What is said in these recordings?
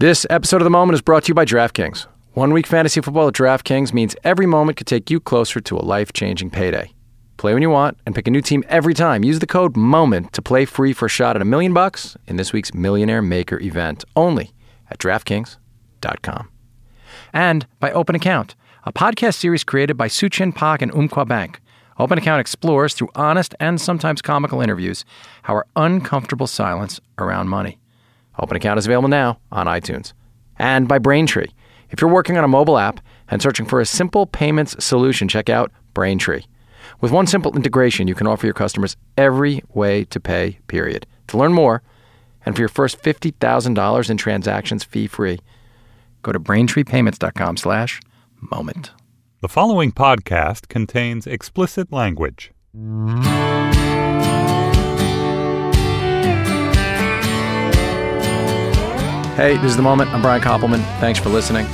This episode of The Moment is brought to you by DraftKings. One week fantasy football at DraftKings means every moment could take you closer to a life changing payday. Play when you want and pick a new team every time. Use the code MOMENT to play free for a shot at a million bucks in this week's Millionaire Maker event only at DraftKings.com. And by Open Account, a podcast series created by Suchin Pak and Umpqua Bank. Open Account explores through honest and sometimes comical interviews how our uncomfortable silence around money. Open Account is available now on iTunes. And by Braintree. If you're working on a mobile app and searching for a simple payments solution, check out Braintree. With one simple integration, you can offer your customers every way to pay, period. To learn more, and for your first $50,000 in transactions fee-free, go to braintreepayments.com slash moment. The following podcast contains explicit language. Hey, this is The Moment. I'm Brian Koppelman. Thanks for listening.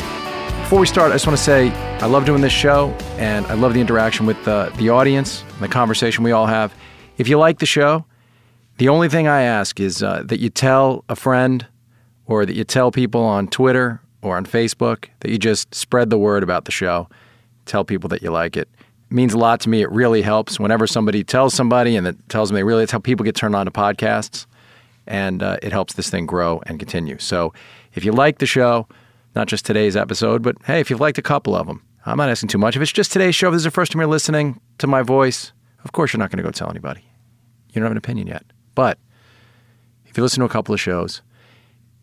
Before we start, I just want to say I love doing this show and I love the interaction with the audience and the conversation we all have. If you like the show, the only thing I ask is uh, that you tell a friend or that you tell people on Twitter or on Facebook that you just spread the word about the show. Tell people that you like it. It means a lot to me. It really helps whenever somebody tells somebody and that tells them they really, it's how people get turned on to podcasts and uh, it helps this thing grow and continue. So if you like the show, not just today's episode, but hey, if you've liked a couple of them, I'm not asking too much. If it's just today's show, if this is the first time you're listening to my voice, of course you're not going to go tell anybody. You don't have an opinion yet. But if you listen to a couple of shows,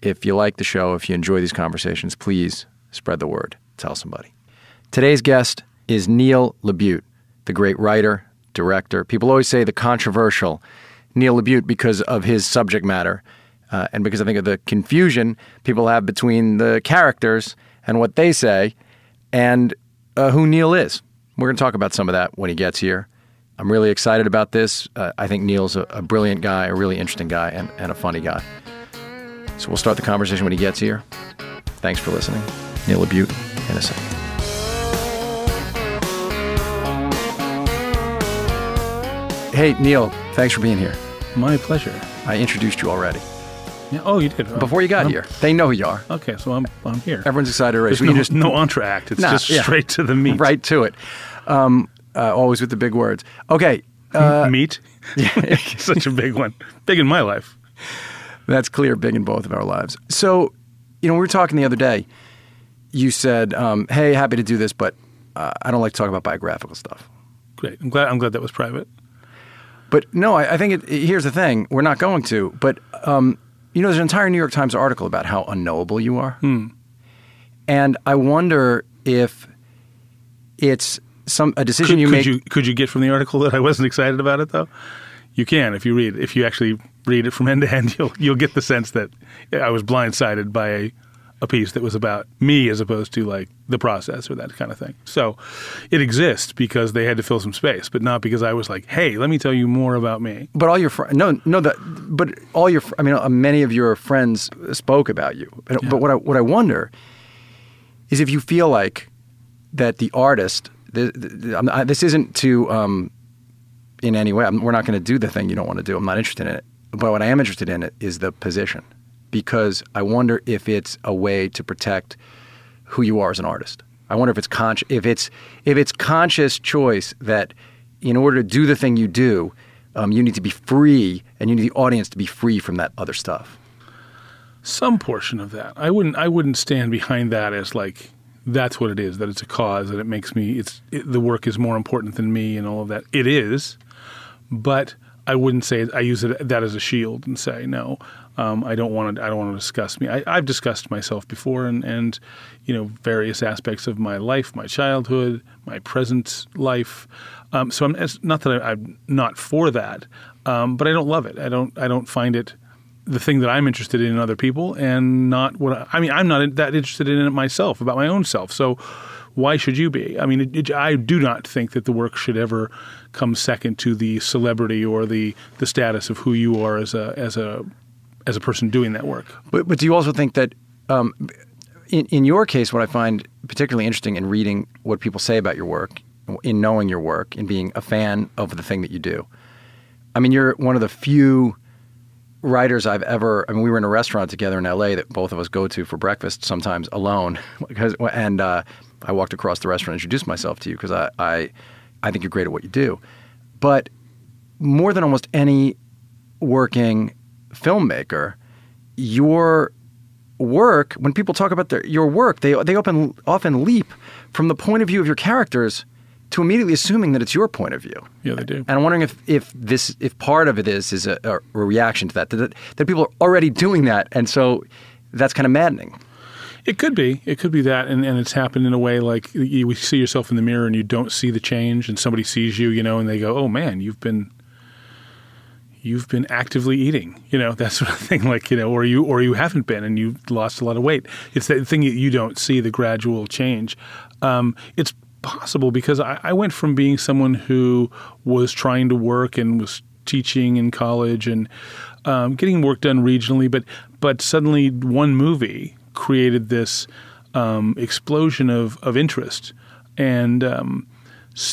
if you like the show, if you enjoy these conversations, please spread the word. Tell somebody. Today's guest is Neil LaBute, the great writer, director. People always say the controversial Neil LaBute because of his subject matter uh, and because I think of the confusion people have between the characters and what they say and uh, who Neil is. We're going to talk about some of that when he gets here. I'm really excited about this. Uh, I think Neil's a, a, brilliant guy, a really interesting guy, and, and a funny guy. So we'll start the conversation when he gets here. Thanks for listening. Neil LaBute in a second. Hey, Neil, thanks for being here. My pleasure. I introduced you already. Yeah. Oh, you did. Before you got I'm- here. They know who you are. Okay, so I'm I'm here. Everyone's excited already. There's no, just no entr'acte. It's Nah, just yeah. straight to the meat. right to it. Um, uh, always with the big words. Okay, uh, meat. Such a big one. Big in my life. that's clear, big in both of our lives. So, you know, we were talking the other day. You said, um, "Hey, happy to do this, but uh, I don't like to talk about biographical stuff." Great. I'm glad. I'm glad that was private. But no, I, I think it, it- here's the thing: we're not going to. But um, you know, there's an entire New York Times article about how unknowable you are, and I wonder if it's some a decision Could, you could make. you could you get from the article that I wasn't excited about it though? You can if you read. If you actually read it from end to end, you'll you'll get the sense that I was blindsided by a a piece that was about me as opposed to like the process or that kind of thing. So it exists because they had to fill some space, but not because I was like, "Hey, let me tell you more about me." But all your friends, no, no, that, but all your, fr- I mean, uh, many of your friends spoke about you. But, but what I, what I wonder is if you feel like that the artist, the, the, I, this isn't to, um, in any way, I'm, we're not going to do the thing you don't want to do. I'm not interested in it. But what I am interested in it is the position, because I wonder if it's a way to protect who you are as an artist. I wonder if it's conscious, if it's if it's conscious choice that in order to do the thing you do, um, you need to be free, and you need the audience to be free from that other stuff. some portion of that. I wouldn't I wouldn't stand behind that as like that's what it is that it's a cause that it makes me it's it, the work is more important than me and all of that. It is, but I wouldn't say I use it that as a shield and say no. Um, I don't want to. I don't want to discuss me. I, I've discussed myself before, and, and you know various aspects of my life, my childhood, my present life. Um, so I'm it's not that I, I'm not for that, um, but I don't love it. I don't. I don't find it the thing that I'm interested in in other people, and not what I, I mean. I'm not that interested in it myself about my own self. So why should you be? I mean, it, it, I do not think that the work should ever come second to the celebrity or the the status of who you are as a as a as a person doing that work. But, but do you also think that, um, in, in your case, what I find particularly interesting in reading what people say about your work, in knowing your work, in being a fan of the thing that you do, I mean, you're one of the few writers I've ever. I mean, we were in a restaurant together in L.A. that both of us go to for breakfast sometimes alone. Because and uh, I walked across the restaurant and introduced myself to you because I, I I think you're great at what you do. But more than almost any working filmmaker, your work when people talk about their, your work, they they often often leap from the point of view of your characters to immediately assuming that it's your point of view. Yeah, they do. And I'm wondering if, if this if part of it is is a, a reaction to that, that that people are already doing that, and so that's kind of maddening. It could be. It could be that, and, and it's happened in a way like you see yourself in the mirror and you don't see the change, and somebody sees you, you know, and they go, "Oh man, you've been." You've been actively eating, you know that sort of thing, like you know, or you or you haven't been, and you've lost a lot of weight. It's that thing that you don't see the gradual change. Um, it's possible because I, I went from being someone who was trying to work and was teaching in college and um, getting work done regionally, but but suddenly one movie created this um, explosion of, of interest, and um,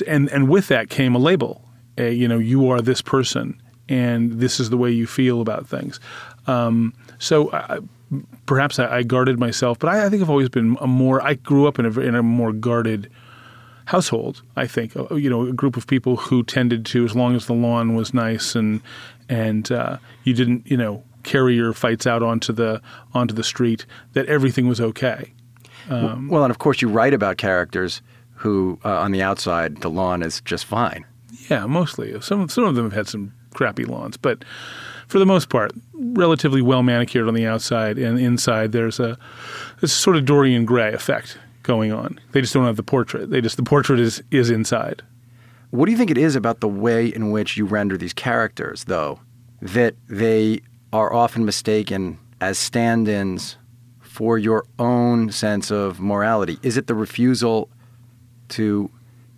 and and with that came a label. A, you know, you are this person, and this is the way you feel about things. Um, so I, perhaps I, I, guarded myself, but I, I, think I've always been a more. I grew up in a in a more guarded household. I think uh, you know a group of people who tended to, as long as the lawn was nice and and uh, you didn't you know carry your fights out onto the onto the street, that everything was okay. Um, well, and of course, you write about characters who, uh, on the outside, the lawn is just fine. Yeah, mostly. Some some of them have had some crappy lawns, but for the most part, relatively well manicured on the outside, and inside there's a this sort of Dorian Gray effect going on. They just don't have the portrait. They just the portrait is is inside. What do you think it is about the way in which you render these characters, though, that they are often mistaken as stand-ins for your own sense of morality? Is it the refusal to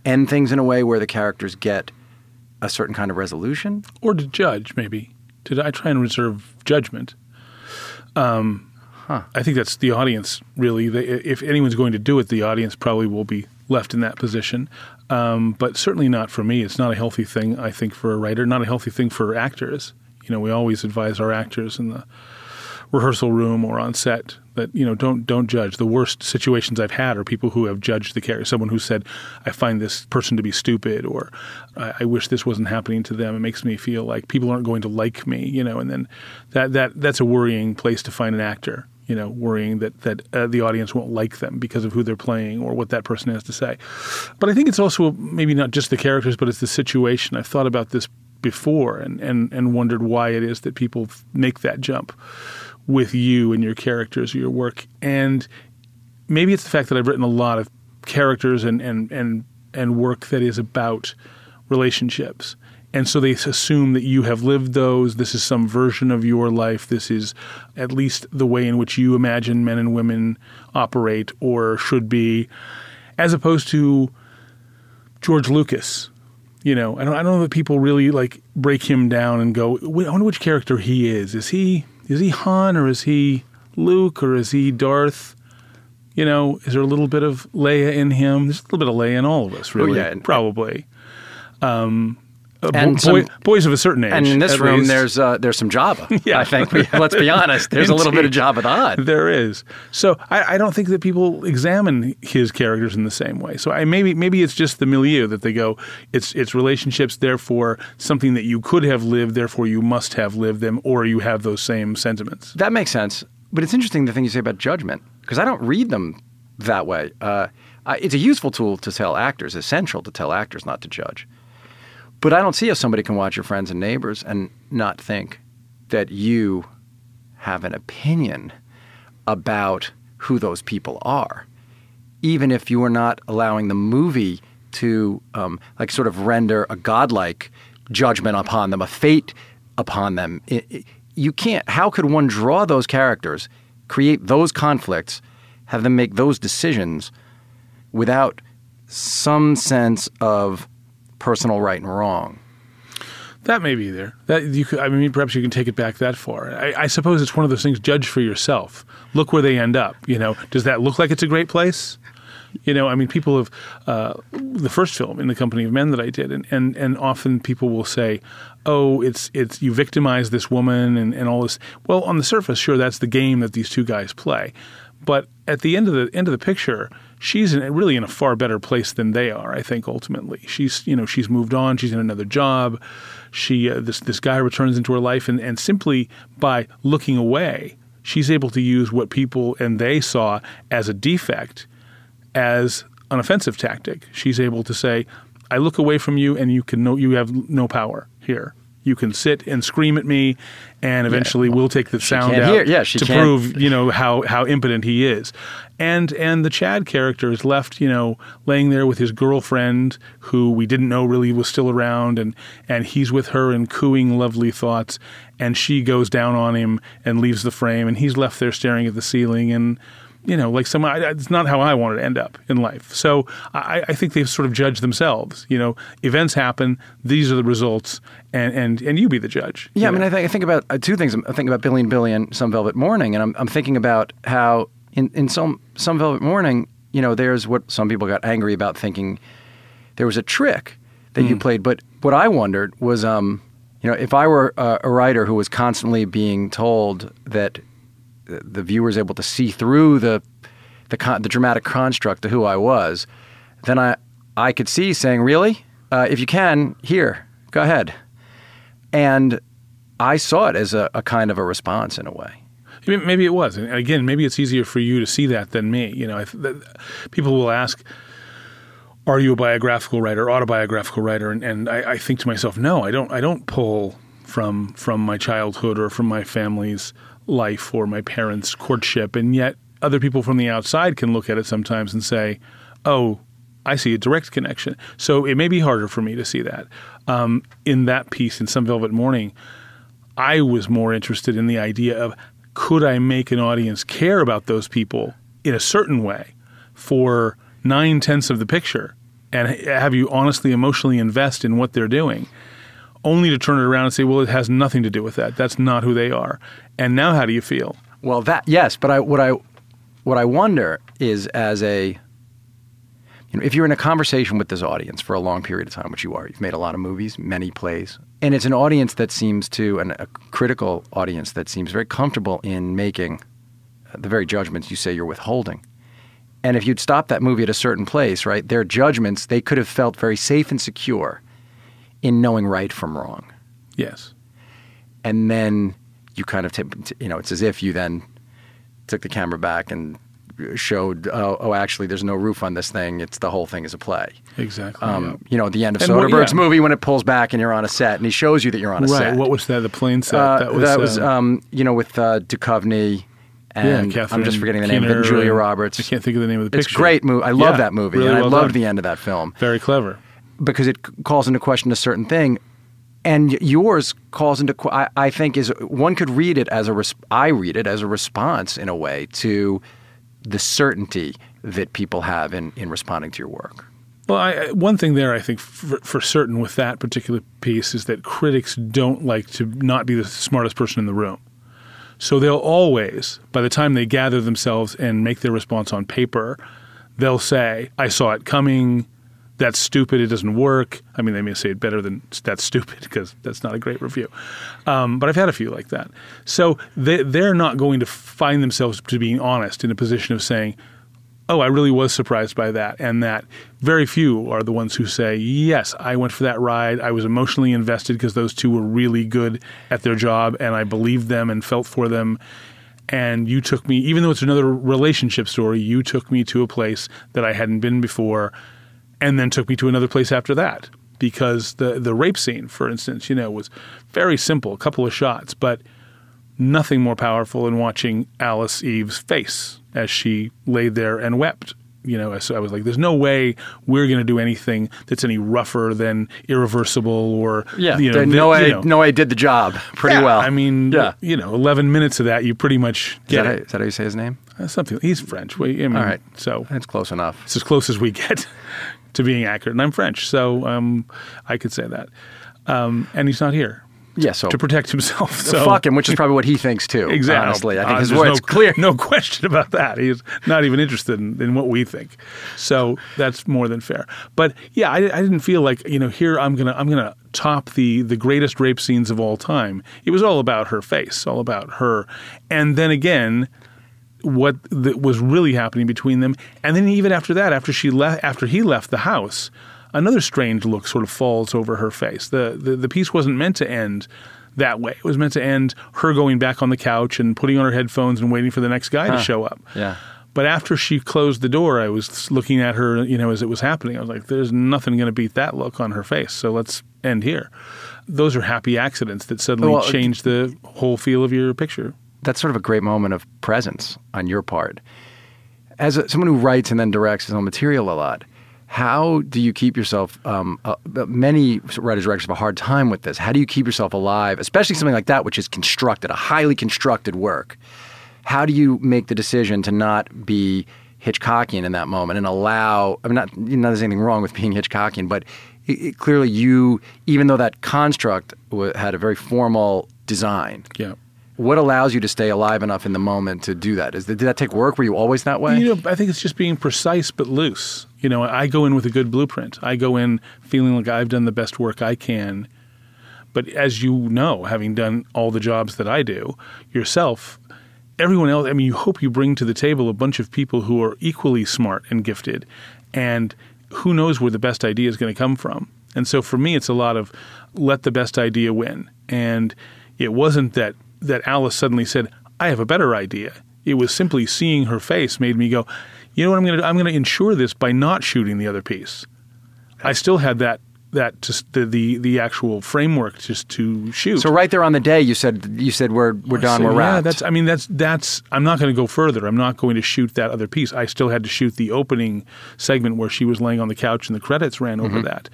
end things in a way where the characters get a certain kind of resolution, or to judge maybe? Did I try and reserve judgment? Um, huh. I think that's the audience really. They, if anyone's going to do it, the audience probably will be left in that position. Um, but certainly not for me. It's not a healthy thing. I think for a writer, not a healthy thing for actors. You know, we always advise our actors in the rehearsal room or on set that you know don't don't judge. The worst situations I've had are people who have judged the character. Someone who said, "I find this person to be stupid," or I, "I wish this wasn't happening to them." It makes me feel like people aren't going to like me. You know, and then that that that's a worrying place to find an actor you know, worrying that that uh, the audience won't like them because of who they're playing or what that person has to say. But I think it's also maybe not just the characters, but it's the situation. I've thought about this before and and and wondered why it is that people make that jump with you and your characters or your work. And maybe it's the fact that I've written a lot of characters and and and and work that is about relationships and so they assume that you have lived those. This is some version of your life. This is at least the way in which you imagine men and women operate or should be, as opposed to George Lucas. You know, I don't, I don't know that people really like break him down and go, I wonder which character he is. Is he is he Han or is he Luke or is he Darth? You know, is there a little bit of Leia in him? There's a little bit of Leia in all of us, really. Oh, yeah. Probably. Um, uh, and boy, some, boys of a certain age. And in this room, least. there's uh, there's some Jabba. yeah, I think. We, let's be honest. There's a little bit of Jabba Hutt. There is. So I, I, don't think that people examine his characters in the same way. So I maybe maybe it's just the milieu that they go. It's it's relationships. Therefore, something that you could have lived. Therefore, you must have lived them, or you have those same sentiments. That makes sense. But it's interesting the thing you say about judgment because I don't read them that way. Uh, it's a useful tool to tell actors, essential to tell actors not to judge. But I don't see how somebody can watch your friends and neighbors and not think that you have an opinion about who those people are, even if you are not allowing the movie to um, like sort of render a godlike judgment upon them, a fate upon them. It, it, you can't. How could one draw those characters, create those conflicts, have them make those decisions without some sense of personal right and wrong. That may be there. That you could, I mean, perhaps you can take it back that far. I, I, suppose it's one of those things. Judge for yourself. Look where they end up. You know, does that look like it's a great place? You know, I mean, people have uh, the first film in the Company of Men that I did, and, and, and often people will say, "Oh, it's it's you victimize this woman and, and all this." Well, on the surface, sure, that's the game that these two guys play, but at the end of the end of the picture, she's in, really in a far better place than they are. I think ultimately, she's you know she's moved on, she's in another job. She uh, this this guy returns into her life, and, and simply by looking away, she's able to use what people and they saw as a defect as an offensive tactic. She's able to say, "I look away from you, and you can know you have no power here." You can sit and scream at me, and eventually we'll take the sound out yeah, to prove you know how how impotent he is and and the chad character is left you know laying there with his girlfriend who we didn't know really was still around and and he's with her and cooing lovely thoughts and she goes down on him and leaves the frame and he's left there staring at the ceiling and you know, like some, I- it's not how I wanted to end up in life. So I, I think they've sort of judged themselves. You know, events happen; these are the results, and and and you be the judge. Yeah, I you mean. I think, I think about uh, two things. I think about Billy and Billie and Some Velvet Morning, and I'm, I'm thinking about how in, in some Some Velvet Morning, you know, there's what some people got angry about, thinking there was a trick that Hmm. you played. But what I wondered was, um, you know, if I were a, a writer who was constantly being told that the, the viewer is able to see through the the, con- the dramatic construct of who I was, then I I could see saying, really, uh, if you can, here, go ahead. And I saw it as a, a kind of a response in a way. Maybe it was. And again, maybe it's easier for you to see that than me. You know, people will ask, "Are you a biographical writer, autobiographical writer?" And, and I, I think to myself, no, I don't. I don't pull from from my childhood or from my family's life or my parents' courtship. And yet, other people from the outside can look at it sometimes and say, "Oh." I see a direct connection. So it may be harder for me to see that. Um, in that piece, in Some Velvet Morning, I was more interested in the idea of could I make an audience care about those people in a certain way for nine tenths of the picture and have you honestly emotionally invest in what they're doing, only to turn it around and say, well, it has nothing to do with that. That's not who they are. And now how do you feel? Well, that yes, but I what I what I wonder is as a you know, if you're in a conversation with this audience for a long period of time, which you are, you've made a lot of movies, many plays, and it's an audience that seems to, and a critical audience that seems very comfortable in making uh, the very judgments you say you're withholding. And if you'd stop that movie at a certain place, right, their judgments, they could have felt very safe and secure in knowing right from wrong. Yes. And then you kind of, tip, you know, it's as if you then took the camera back and showed, oh, oh, actually, there's no roof on this thing. It's the whole thing is a play. Exactly. Um, You know, at the end of And what- Soderbergh's yeah. movie when it pulls back and you're on a set and he shows you that you're on a right. set. What was that? The plane set? Uh, that was, uh, um, you know, with uh, Duchovny and I'm just forgetting the name, of and Julia Roberts. I can't think of the name of the picture. It's great movie. I love Yeah, that movie, really and I well loved done. the end of that film Very clever. because it calls into question a certain thing, and yours calls into. I, I think is one could read it as a. Res- I read it as a response in a way to the certainty that people have in in responding to your work. Well, I, one thing there, I think for, for certain with that particular piece is that critics don't like to not be the smartest person in the room. So they'll always, by the time they gather themselves and make their response on paper, they'll say, "I saw it coming. That's stupid. It doesn't work." I mean, they may say it better than "that's stupid" because that's not a great review. Um, but I've had a few like that. So they, they're not going to find themselves to being honest in a position of saying, oh, I really was surprised by that. And that very few are the ones who say, yes, I went for that ride. I was emotionally invested because those two were really good at their job and I believed them and felt for them. And you took me, even though it's another relationship story, you took me to a place that I hadn't been before and then took me to another place after that. Because the, the rape scene, for instance, you know, was very simple, a couple of shots, but nothing more powerful than watching Alice Eve's face as she lay there and wept. You know, so I was like, "There's no way we're going to do anything that's any rougher than irreversible or you know, no, you know. no, I did the job pretty Yeah, well. I mean, Yeah. you know, 11 minutes of that, you pretty much is get that, how, is that how you say his name? Uh, Something. He's French. We, I mean, All right. So That's close enough. it's as close as we get to being accurate. And I'm French, so um, I could say that. Um, and he's not here. Yeah, so to protect himself. So fuck him, which is probably what he thinks too. Exactly. Honestly, I think Uh, his words no, clear. No question about that. He's not even interested in, in what we think. So that's more than fair. But yeah, I, I didn't feel like you know here I'm gonna I'm gonna top the the greatest rape scenes of all time. It was all about her face, all about her, and then again. What th- was really happening between them, and then even after that, after she left, after he left the house, another strange look sort of falls over her face. The, the the piece wasn't meant to end that way. It was meant to end her going back on the couch and putting on her headphones and waiting for the next guy to show up. Yeah. But after she closed the door, I was looking at her, you know, as it was happening. I was like, "There's nothing going to beat that look on her face." So let's end here. Those are happy accidents that suddenly Well, change the whole feel of your picture. That's sort of a great moment of presence on your part. As a, someone who writes and then directs his own material a lot, how do you keep yourself? Um, uh, many writers directors have a hard time with this. How do you keep yourself alive, especially something like that, which is constructed, a highly constructed work? How do you make the decision to not be Hitchcockian in that moment and allow? I mean, not, you know, there's anything wrong with being Hitchcockian, but it, it, clearly you, even though that construct w- had a very formal design, Yeah. What allows you to stay alive enough in the moment to do that? Is that did that take work? Were you always that way? You know, I think it's just being precise but loose. You know, I go in with a good blueprint. I go in feeling like I've done the best work I can. But as you know, having done all the jobs that I do yourself, everyone else, I mean, you hope you bring to the table a bunch of people who are equally smart and gifted. And who knows where the best idea is going to come from. And so for me, it's a lot of let the best idea win. And it wasn't that, that Alice suddenly said, I have a better idea. It was simply seeing her face made me go, you know what I'm going to? I'm going to ensure this by not shooting the other piece. I still had that that just the the, the actual framework just to shoot. so right there on the day, you said you said we're we're done, So, we're yeah, that's. I mean, that's that's. I'm not going to go further. I'm not going to shoot that other piece. I still had to shoot the opening segment where she was laying on the couch and the credits ran over Mm-hmm. that.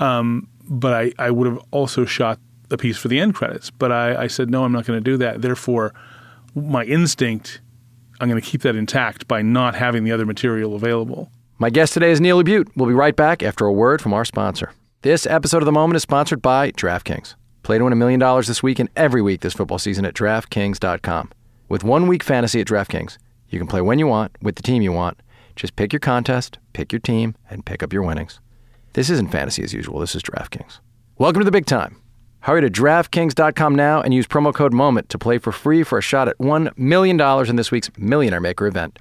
Um, but I, I would have also shot the piece for the end credits. But I, I said no, I'm not going to do that. Therefore, my instinct, I'm going to keep that intact by not having the other material available. My guest today is Neil LaBute. We'll be right back after a word from our sponsor. This episode of The Moment is sponsored by DraftKings. Play to win a million dollars this week and every week this football season at DraftKings.com. With one week fantasy at DraftKings, you can play when you want, with the team you want. Just pick your contest, pick your team, and pick up your winnings. This isn't fantasy as usual. This is DraftKings. Welcome to the big time. Hurry to DraftKings.com now and use promo code MOMENT to play for free for a shot at $1 million in this week's Millionaire Maker event.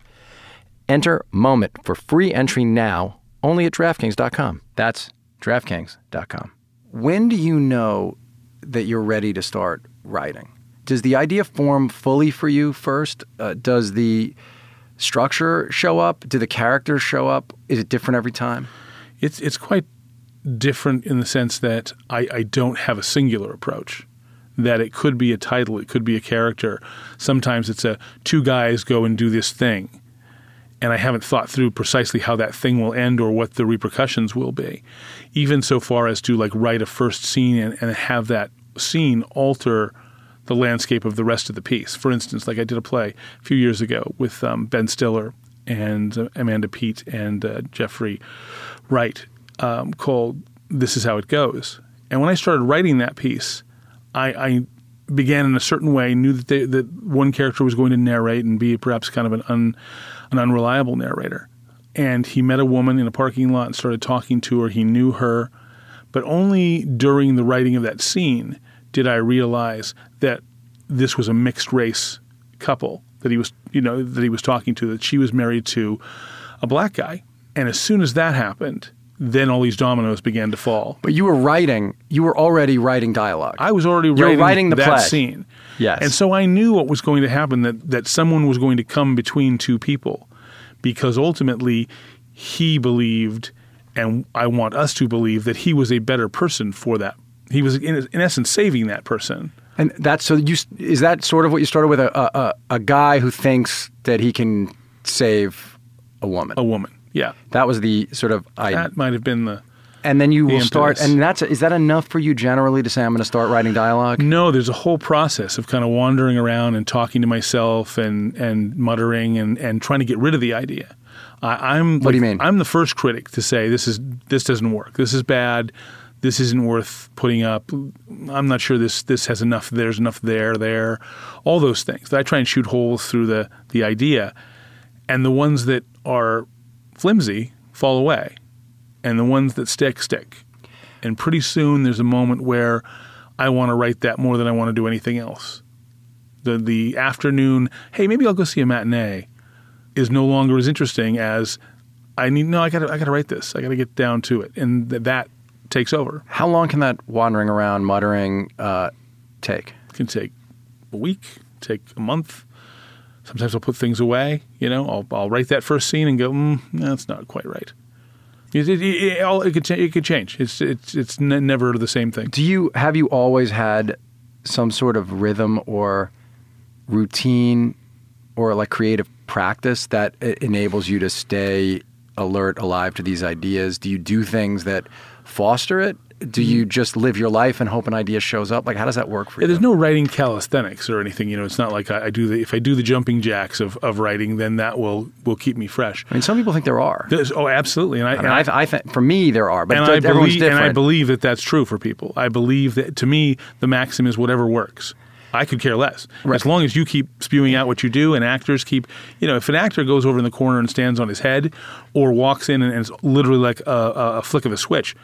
Enter Moment for free entry now only at DraftKings.com. That's DraftKings.com. When do you know that you're ready to start writing? Does the idea form fully for you first? Uh, does the structure show up? Do the characters show up? Is it different every time? It's it's quite different in the sense that I, I don't have a singular approach. That it could be a title, it could be a character. Sometimes it's a two guys go and do this thing, and I haven't thought through precisely how that thing will end or what the repercussions will be. Even so far as to like write a first scene and, and have that scene alter the landscape of the rest of the piece. For instance, like I did a play a few years ago with um, Ben Stiller and uh, Amanda Peet and uh, Jeffrey Wright um, called "This Is How It Goes." And when I started writing that piece, I, I began in a certain way, knew that they, that one character was going to narrate and be perhaps kind of an un, an unreliable narrator. And he met a woman in a parking lot and started talking to her. He knew her, but only during the writing of that scene did I realize that this was a mixed race couple that he was, you know, that he was talking to. That she was married to a black guy, and as soon as that happened, then all these dominoes began to fall. But you were writing, you were already writing dialogue. I was already You're writing, writing the that play. scene. Yes. And so I knew what was going to happen that, that someone was going to come between two people because ultimately he believed, and I want us to believe, that he was a better person for that. He was, in, in essence, saving that person. And that's so you is that sort of what you started with a, a, a- a guy who thinks that he can save a woman. A woman. Yeah. That was the sort of I, That might have been the. and then you the will start and that's is that enough for you generally to say I'm going to start writing dialogue? No, there's a whole process of kind of wandering around and talking to myself and, and muttering and, and trying to get rid of the idea. I, I'm What do you mean? I'm the first critic to say this is this doesn't work. This is bad. this isn't worth putting up. I'm not sure this this has enough. There's enough there, there, all those things. I try and shoot holes through the the idea, and the ones that are flimsy fall away, and the ones that stick stick. And pretty soon, there's a moment where I want to write that more than I want to do anything else. The the afternoon, hey, maybe I'll go see a matinee, is no longer as interesting as I need. No, I got to I got to write this. I got to get down to it, and th- that takes over. How long can that wandering around muttering uh, take? It can take a week, take a month. Sometimes I'll put things away. You know, I'll I'll write that first scene and go, mm, that's not quite right. It, it, it, it could it could change. It's it's it's ne- never the same thing. Do you have you always had some sort of rhythm or routine or like creative practice that enables you to stay alert, alive to these ideas? Do you do things that foster it? Do you mm-hmm. just live your life and hope an idea shows up? Like, how does that work for Yeah, you? there's no writing calisthenics or anything. You know, it's not like I, I do the if I do the jumping jacks of, of writing, then that will will keep me fresh. I mean, some people think there are. There's, oh, absolutely, and I, I mean, and I, I think for me there are, but and I believe different. and I believe that that's true for people. I believe that to me the maxim is whatever works. I could care less Right. as long as you keep spewing out what you do, and actors keep. You know, if an actor goes over in the corner and stands on his head, or walks in and, and it's literally like a, a flick of a switch,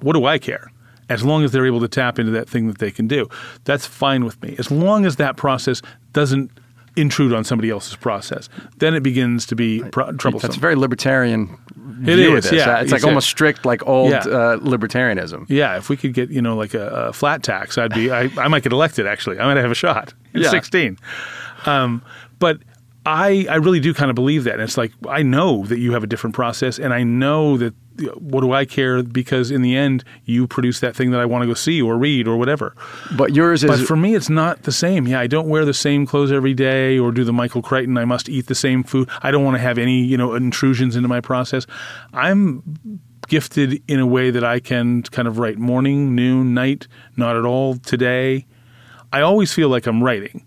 what do I care? As long as they're able to tap into that thing that they can do, that's fine with me. As long as that process doesn't intrude on somebody else's process, then it begins to be pro- troublesome. That's a very libertarian It view is, of this. yeah, it's like exactly. almost strict, like old Yeah. uh, libertarianism. Yeah, if we could get you know like a, a flat tax, I'd be I, I might get elected. Actually, I might have a shot in Yeah. sixteen. Um, but I I really do kind of believe that. And it's like I know that you have a different process, and I know that what do I care? Because in the end, you produce that thing that I want to go see or read or whatever. But yours is But for me, it's not the same. Yeah, I don't wear the same clothes every day or do the Michael Crichton. I must eat the same food. I don't want to have any you know intrusions into my process. I'm gifted in a way that I can kind of write morning, noon, night, not at all today. I always feel like I'm writing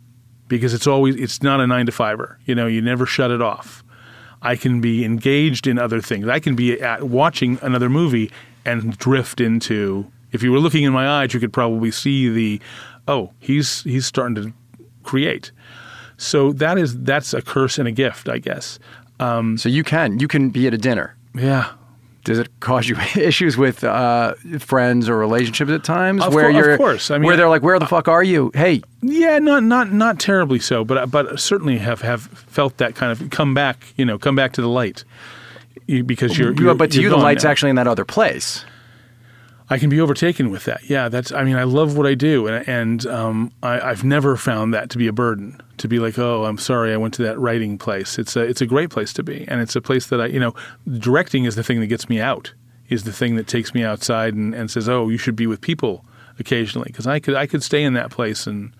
because it's always it's not a nine to fiver. You know, you never shut it off. I can be engaged in other things. I can be at watching another movie and drift into. If you were looking in my eyes, you could probably see the, oh, he's he's starting to create. So that is that's a curse and a gift, I guess. Um, so you can you can be at a dinner. Yeah, Does it cause you issues with uh, friends or relationships at times Of where of you're course. I mean- where they're like, "Where the fuck are you?" Hey, Yeah, not not not terribly so, but but certainly have have felt that kind of come back. You know, come back to the light because you're. you're but to you're you, the light's now. actually in that other place. I can be overtaken with that. Yeah, that's. I mean, I love what I do, and and um, I, I've never found that to be a burden. To be like, oh, I'm sorry, I went to that writing place. It's a it's a great place to be, and it's a place that I, you know, directing is the thing that gets me out. Is the thing that takes me outside and, and says, oh, you should be with people occasionally, because I could I could stay in that place and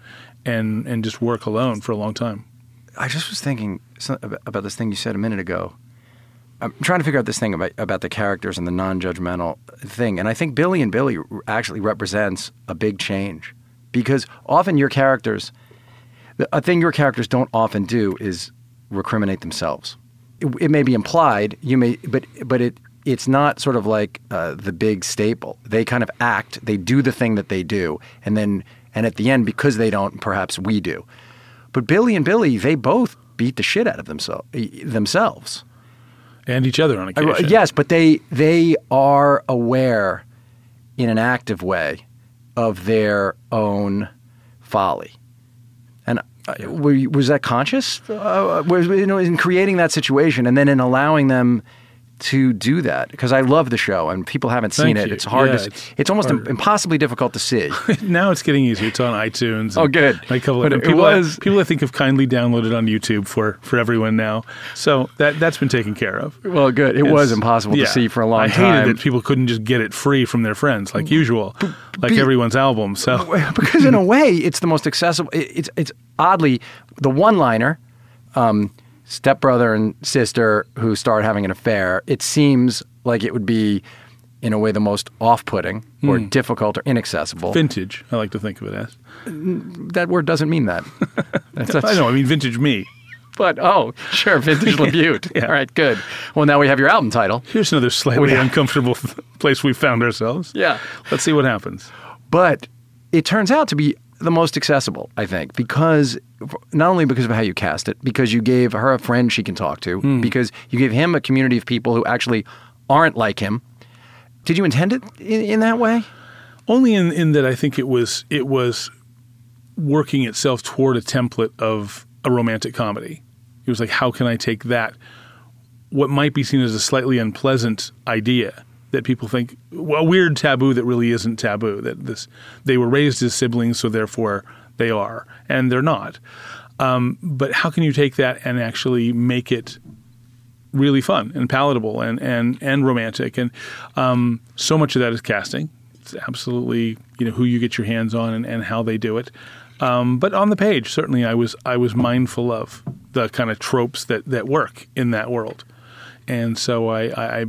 and and just work alone for a long time. I just was thinking about this thing you said a minute ago. I'm trying to figure out this thing about about the characters and the non-judgmental thing, and I think Billy and Billie actually represents a big change because often your characters, a thing your characters don't often do is recriminate themselves. It, it may be implied, you may, but but it it's not sort of like uh, the big staple. They kind of act, they do the thing that they do, and then and at the end, because they don't, perhaps we do. But Billy and Billie, they both beat the shit out of themselves themselves. And each other on Uh, occasion. Yes, but they they are aware in an active way of their own folly. And uh, were was that conscious? Uh, was you know in creating that situation and then in allowing them to do that? Because I love the show and people haven't seen Thank it. you. It's hard Yeah, to. it's It's, almost harder. impossibly difficult to see. now it's getting easier. It's on iTunes. Oh, good. A couple But of it people, was- people I think have kindly downloaded on YouTube for for everyone now. So that that's been taken care of. well, good. It was impossible yeah. to see for a long I time. hated that people couldn't just get it free from their friends like usual, like be- everyone's album. So because in a way it's the most accessible it- it's it's oddly the one liner um, stepbrother and sister who start having an affair it seems like it would be in a way the most off-putting or Hmm. difficult or inaccessible vintage, I like to think of it as. that word doesn't mean that That's- I know. I mean, vintage me. But oh, sure, vintage Labute. Yeah. All right, good. Well, now we have your album title. Here's another slightly Yeah. uncomfortable place we found ourselves. Yeah. Let's see what happens. But it turns out to be the most accessible, I think, because not only because of how you cast it, because you gave her a friend she can talk to, hmm. because you gave him a community of people who actually aren't like him. Did you intend it in, in that way? Only in, in that I think it was it was working itself toward a template of a romantic comedy. It was like, how can I take that, what might be seen as a slightly unpleasant idea that people think, well, a weird taboo that really isn't taboo. That this they were raised as siblings, so therefore they are, and they're not. Um, but how can you take that and actually make it really fun and palatable and and and romantic? And um, so much of that is casting. It's absolutely you know who you get your hands on and, and how they do it. Um, but on the page, certainly, I was I was mindful of the kind of tropes that that work in that world, and so I, I I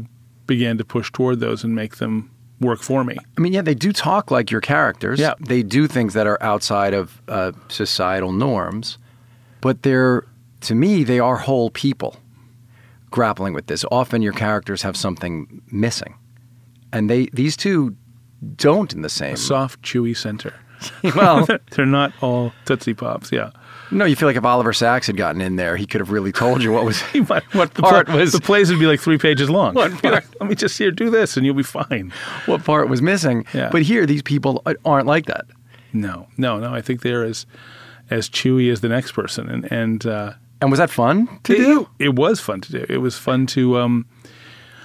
began to push toward those and make them work for me. I mean, yeah, they do talk like your characters. Yeah. They do things that are outside of uh, societal norms, but they're, to me, they are whole people grappling with this. Often your characters have something missing. And they these two don't in the same. Soft, chewy center. well, They're not all Tootsie Pops. Yeah. No, you feel like if Oliver Sacks had gotten in there, he could have really told you what was might- what the part pla- was the plays would be like three pages long. What part? Let me just here do this, and you'll be fine. what part was missing. Yeah. But here, these people aren't like that. No, no, no. I think they're as as chewy as the next person, and and uh, And was that fun to it, do? It was fun to do. It was fun to. Um,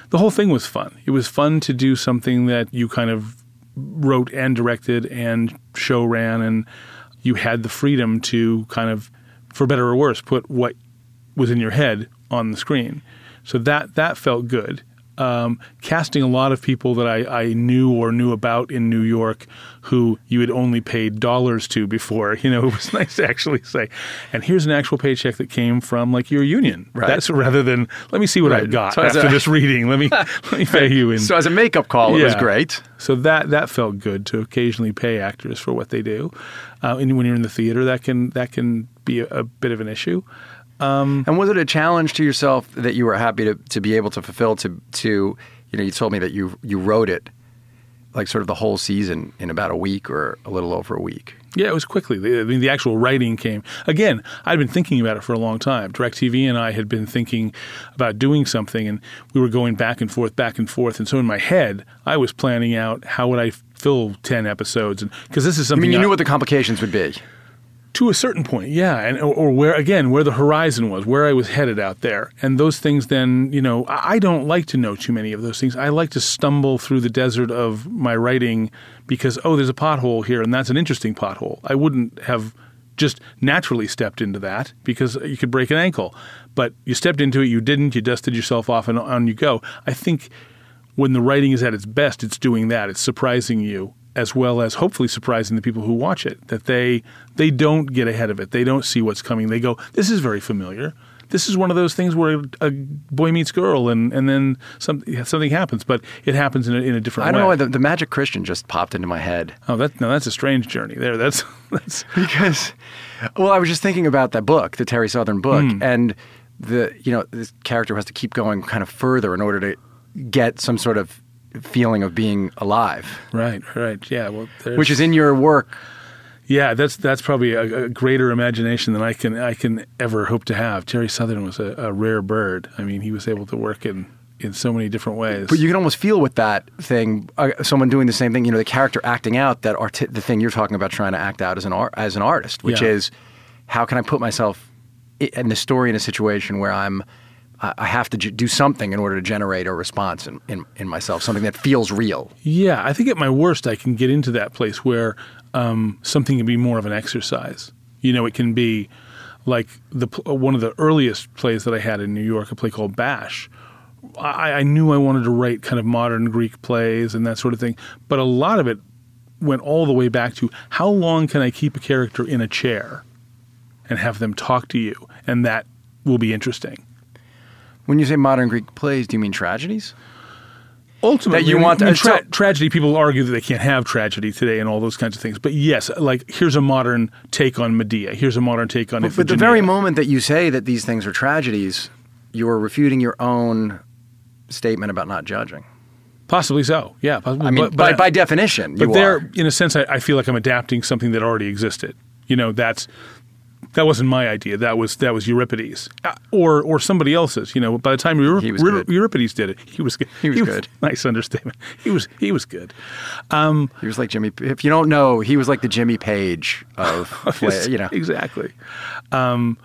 the whole thing was fun. It was fun to do something that you kind of wrote and directed and show ran, and you had the freedom to kind of, for better or worse, put what was in your head on the screen. So that that felt good. Um, casting a lot of people that I, I knew or knew about in New York who you had only paid dollars to before. You know, it was nice to actually say, and here's an actual paycheck that came from like your union. Right. That's rather than let me see what Right. I've got So after a- this reading. Let me let me pay you in. So as a makeup call, it was great. So that that felt good to occasionally pay actors for what they do. Uh, and when you're in the theater, that can that can be a, a bit of an issue. Um, and was it a challenge to yourself that you were happy to, to be able to fulfill to to you know you told me that you you wrote it like sort of the whole season in about a week or a little over a week. Yeah, it was quickly. The, I mean, the actual writing came. Again, I'd been thinking about it for a long time. DirecTV and I had been thinking about doing something, and we were going back and forth, back and forth. And so in my head, I was planning out how would I fill 10 episodes. and Because this is I something mean, you I- knew what the complications would be. To a certain point, yeah, and or, or where again where the horizon was, where I was headed out there, and those things. Then you know, I I don't like to know too many of those things. I like to stumble through the desert of my writing because oh, there's a pothole here, and that's an interesting pothole. I wouldn't have just naturally stepped into that because you could break an ankle, but you stepped into it, you didn't, you dusted yourself off, and on you go. I think when the writing is at its best, it's doing that. It's surprising you as well as hopefully surprising the people who watch it that they they don't get ahead of it. They don't see what's coming. They go, "This is very familiar. This is one of those things where a boy meets girl and and then something something happens, but it happens in a, in a different way. I don't know why the, the Magic Christian just popped into my head oh, that no, that's a strange journey there. That's that's because, well, I was just thinking about that book, the Terry Southern book, Hmm. and the you know this character has to keep going kind of further in order to get some sort of feeling of being alive, right, right. Yeah, well, there's- which is in your work. Yeah, that's that's probably a, a greater imagination than I can I can ever hope to have. Terry Southern was a, a rare bird. I mean, he was able to work in in so many different ways. But you can almost feel with that thing, uh, someone doing the same thing. You know, the character acting out that arti- the thing you're talking about, trying to act out as an art as an artist, which Yeah. is how can I put myself in the story in a situation where I'm I have to do something in order to generate a response in, in, in myself, something that feels real. Yeah, I think at my worst, I can get into that place where um, something can be more of an exercise. You know, it can be like the one of the earliest plays that I had in New York, a play called Bash. I, I knew I wanted to write kind of modern Greek plays and that sort of thing, but a lot of it went all the way back to how long can I keep a character in a chair and have them talk to you, and that will be interesting. When you say modern Greek plays, do you mean tragedies? ultimately that you want I mean, tra- tragedy. People argue that they can't have tragedy today and all those kinds of things. But yes like here's a modern take on medea. Here's a modern take on but the very moment that you say that these things are tragedies, you are refuting your own statement about not judging. possibly so. Yeah possibly. I mean, but, by, but, by definition, but there in a sense I, I feel like i'm adapting something that already existed. You know that's that wasn't my idea. That was that was Euripides, uh, or or somebody else's. You know, by the time Euri- He was Euri- good. Euripides did it, he was good. He was good. Nice understatement. He was he was good. He was like Jimmy. If you don't know, he was like the Jimmy Page of, play, you know. exactly. Um,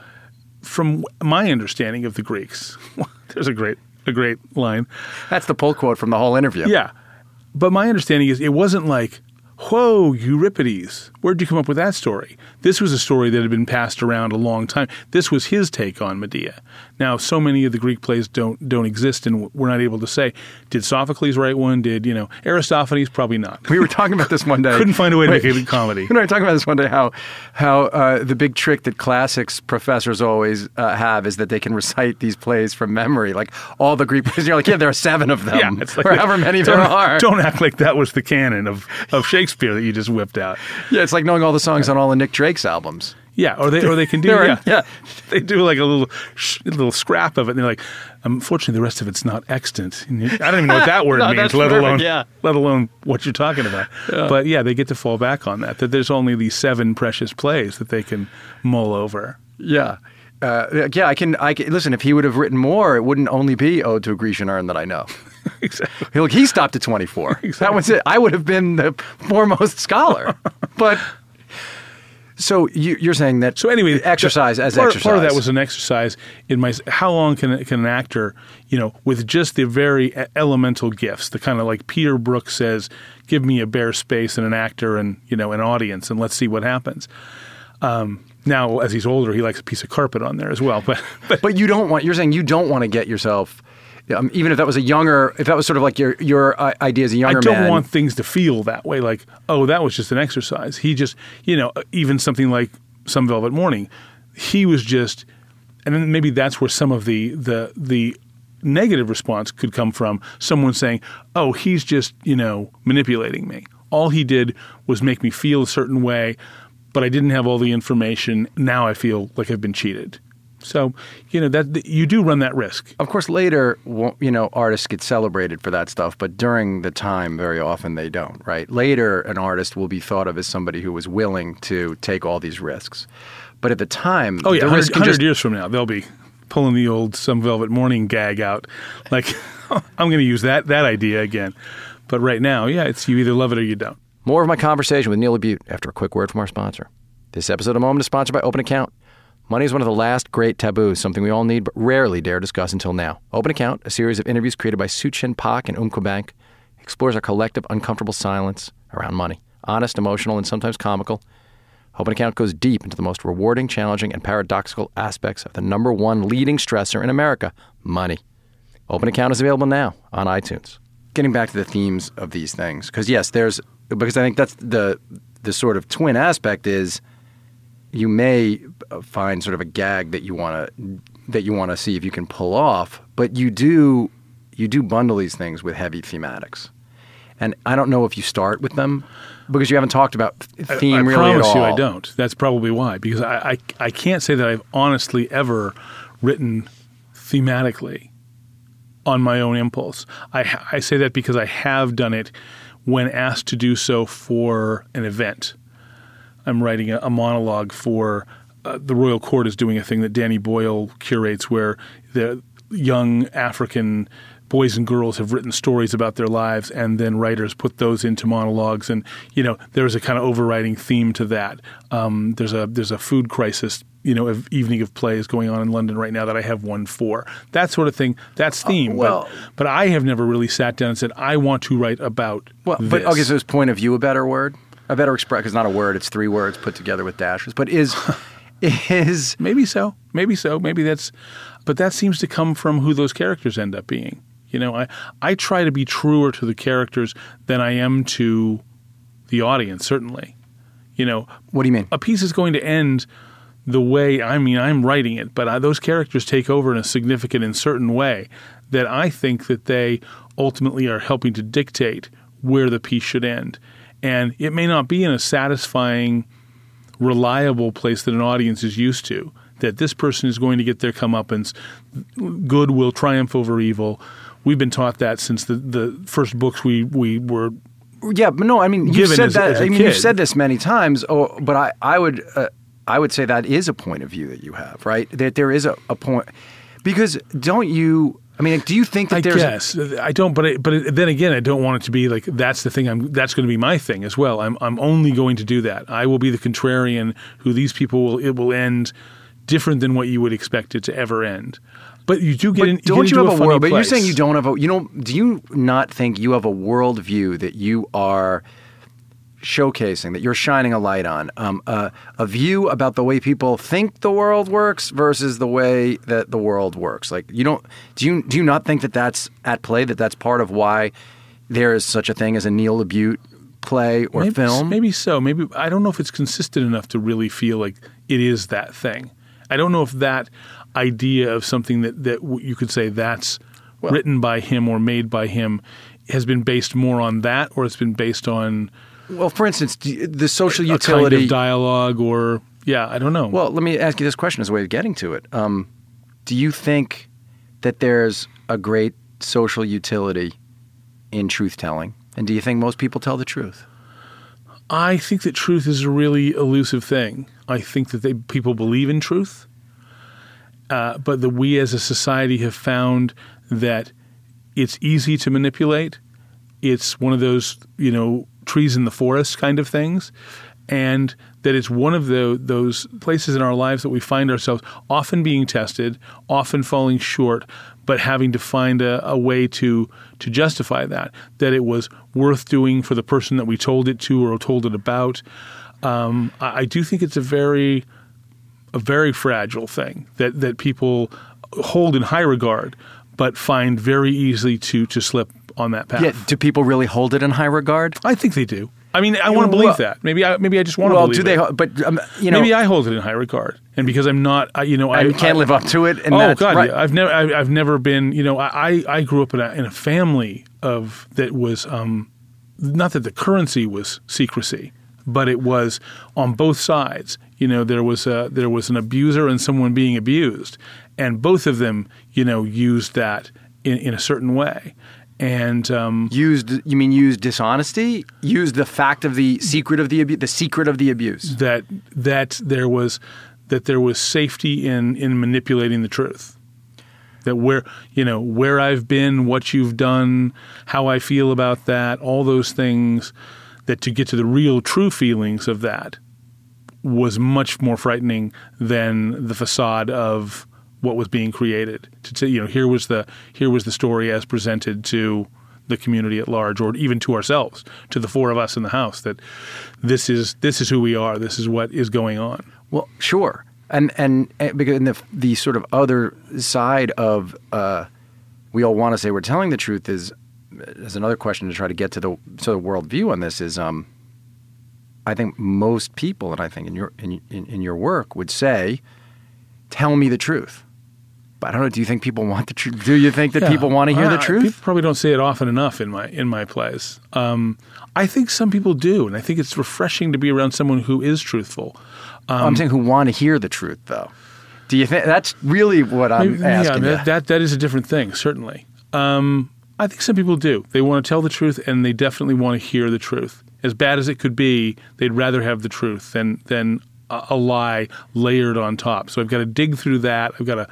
from my understanding of the Greeks, there's a great a great line. That's the pull quote from the whole interview. Yeah, but my understanding is it wasn't like, "Whoa, Euripides, where'd you come up with that story?" This was a story that had been passed around a long time. This was his take on Medea. Now, so many of the Greek plays don't don't exist, and we're not able to say, did Sophocles write one? Did you know Aristophanes? Probably not. We were talking about this one day. Couldn't find a way to Wait. make it a comedy. We were talking about this one day. How how uh, the big trick that classics professors always uh, have is that they can recite these plays from memory, like all the Greek plays. You're like, yeah, there are seven of them, Yeah, it's like or however many there are. Don't act like that was the canon of, of Shakespeare that you just whipped out. Yeah, it's like knowing all the songs on all of Nick Drake's albums. Yeah, or they or they can do are- yeah, yeah. They do like a little sh- little scrap of it, and they're like, unfortunately, the rest of it's not extant. I don't even know what that word No, means, let perfect, alone yeah. let alone what you're talking about. But yeah, they get to fall back on that. That there's only these seven precious plays that they can mull over. Yeah. Uh, yeah, I can. I can listen. If he would have written more, it wouldn't only be "Ode to a Grecian Urn" that I know. exactly. He- Look, he stopped at 24. That was it. I would have been the foremost scholar. but so you, you're saying that So anyway, exercise the- as part, exercise. Part of that was an exercise in my. How long can can an actor, you know, with just the very elemental gifts, the kind of like Peter Brook says, "Give me a bare space and an actor and you know an audience, and let's see what happens." Um, now, as he's older, he likes a piece of carpet on there as well. But but But you don't want. You're saying you don't want to get yourself. Um, even if that was a younger, if that was sort of like your your uh, idea as a younger I don't man. want things to feel that way. Like, oh, that was just an exercise. He just, you know, even something like Some Velvet Morning, he was just, and then maybe that's where some of the the the negative response could come from. Someone saying, oh, he's just, you know, manipulating me. All he did was make me feel a certain way, but I didn't have all the information. Now I feel like I've been cheated. So, you know, that you do run that risk. Of course, later, you know, artists get celebrated for that stuff, but during the time, very often they don't, right? Later, an artist will be thought of as somebody who was willing to take all these risks. But at the time, Oh yeah, the 100, risk can 100 just, years from now, they'll be pulling the old "Some Velvet Morning" gag out. Like, I'm going to use that that idea again. But right now, yeah, it's you either love it or you don't. More of my conversation with Neil LaBute after a quick word from our sponsor. This episode of Moment is sponsored by Open Account. Money is one of the last great taboos, something we all need but rarely dare discuss until now. Open Account, a series of interviews created by Suchin Pak and Umpqua Bank, explores our collective uncomfortable silence around money. Honest, emotional, and sometimes comical. Open Account goes deep into the most rewarding, challenging, and paradoxical aspects of the number one leading stressor in America money. Open Account is available now on iTunes. Getting back to the themes of these things, because yes, there's because I think that's the the sort of twin aspect is you may uh, find sort of a gag that you want to that you want to see if you can pull off, but you do you do bundle these things with heavy thematics, and I don't know if you start with them because you haven't talked about theme I really promise at all. you, I don't. That's probably why, because I, I I can't say that I've honestly ever written thematically on my own impulse. I I say that because I have done it when asked to do so for an event. I'm writing a, a monologue for uh, the Royal Court is doing a thing that Danny Boyle curates where the young African boys and girls have written stories about their lives and then writers put those into monologues and you know there's a kind of overriding theme to that um, there's a there's a food crisis you know of evening of plays going on in London right now that I have one for that sort of thing that's theme well- but, but I have never really sat down and said I want to write about Well, this. but okay, so is point of view a better word? A better express because not a word; it's three words put together with dashes. But is is Maybe so. Maybe so. Maybe that's, but that seems to come from who those characters end up being. You know, I I try to be truer to the characters than I am to the audience. Certainly, you know, what do you mean? a piece is going to end the way I mean I'm writing it, but I, those characters take over in a significant and certain way that I think that they ultimately are helping to dictate where the piece should end. And it may not be in a satisfying, reliable place that an audience is used to. That this person is going to get their comeuppance, good will triumph over evil. We've been taught that since the, the first books we, we were Yeah, but no, I mean you said as- that. as I mean you've said this many times. Oh, but I, I would, uh, I would say that is a point of view that you have, right? That there is a, a point because don't you? I mean, do you think that I there's? guess I don't, but I, but it, then again, I don't want it to be like that's the thing. I'm that's going to be my thing as well. I'm I'm only going to do that. I will be the contrarian who these people will it will end different than what you would expect it to ever end. But you do get But in. don't you into have a, funny world? But you're saying you don't have a. You know, do you not think you have a worldview that you are showcasing, that you're shining a light on, um, uh, a view about the way people think the world works versus the way that the world works? Like, you don't. Do you do you not think that that's at play? That that's part of why there is such a thing as a Neil LaBute play or maybe, film? Maybe so. Maybe I don't know if it's consistent enough to really feel like it is that thing. I don't know if that idea of something that that you could say that's written by him or made by him has been based more on that, or it's been based on Well, for instance, the social a kind utility. of dialogue, or yeah, I don't know. Well, let me ask you this question as a way of getting to it. Um, do you think that there's a great social utility in truth telling? And do you think most people tell the truth? I think that truth is a really elusive thing. I think that they, people believe in truth, uh, but that we as a society have found that it's easy to manipulate. It's one of those, you know, trees in the forest kind of things, and that it's one of the, those places in our lives that we find ourselves often being tested, often falling short, but having to find a, a way to to justify that that it was worth doing for the person that we told it to or told it about. Um, I, I do think it's a very a very fragile thing that that people hold in high regard, but find very easily to to slip on that path. Yeah. Do people really hold it in high regard? I think they do. I mean, I want to believe Well- that. Maybe I maybe I just want to Well, believe do they? it. But um, you know, maybe I hold it in high regard, and because I'm not, I, you know, I and can't I, live up to it. And oh God, right. yeah. I've never, I, I've never been. You know, I, I I grew up in a in a family of that was um, not that the currency was secrecy, but it was on both sides. You know, there was a there was an abuser and someone being abused, and both of them, you know, used that in, in a certain way, and um, Used, you mean used dishonesty? Used the fact of the secret of the abuse, the secret of the abuse. that that there was that there was safety in in manipulating the truth. That where you know where I've been, what you've done, how I feel about that, all those things, that to get to the real true feelings of that was much more frightening than the facade of what was being created. To, to you know, here was the here was the story as presented to the community at large, or even to ourselves, to the four of us in the house, that this is this is who we are. This is what is going on. Well, sure, and and, and because in the the sort of other side of uh, we all want to say we're telling the truth is is another question to try to get to the to the worldview on this is um, I think most people, and I think in your in, in, in your work would say, tell me the truth. But I don't know. Do you think people want the truth? Do you think that Yeah. people want to hear Uh, the truth? People probably don't say it often enough in my in my plays. Um, I think some people do, and I think it's refreshing to be around someone who is truthful. I'm saying who want to hear the truth, though. Do you think that's really what I'm Maybe- asking? yeah, that, that that is a different thing, certainly. Um, I think some people do. They want to tell the truth, and they definitely want to hear the truth. As bad as it could be, they'd rather have the truth than than a, a lie layered on top. So I've got to dig through that. I've got to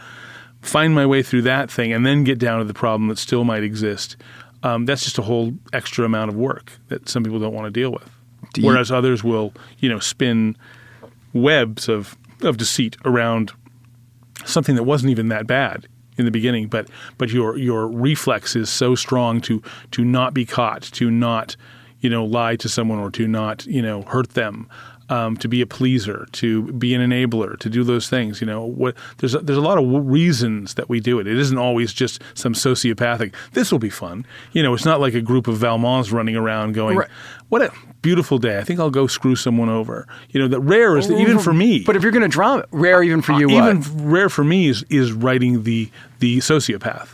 find my way through that thing, and then get down to the problem that still might exist. Um, that's just a whole extra amount of work that some people don't want to deal with. Do you- Whereas others will, you know, spin webs of of deceit around something that wasn't even that bad in the beginning, but but your your reflex is so strong to to not be caught, to not you know lie to someone or to not you know hurt them. Um, to be a pleaser, to be an enabler, to do those things. You know, what there's a, there's a lot of reasons that we do it. It isn't always just some sociopathic. This will be fun. You know, it's not like a group of Valmonts running around going, Right. "What a beautiful day! I think I'll go screw someone over." You know, that rare is even for me. But if you're going to drama, rare even for you, even what? rare for me is is writing the the sociopath.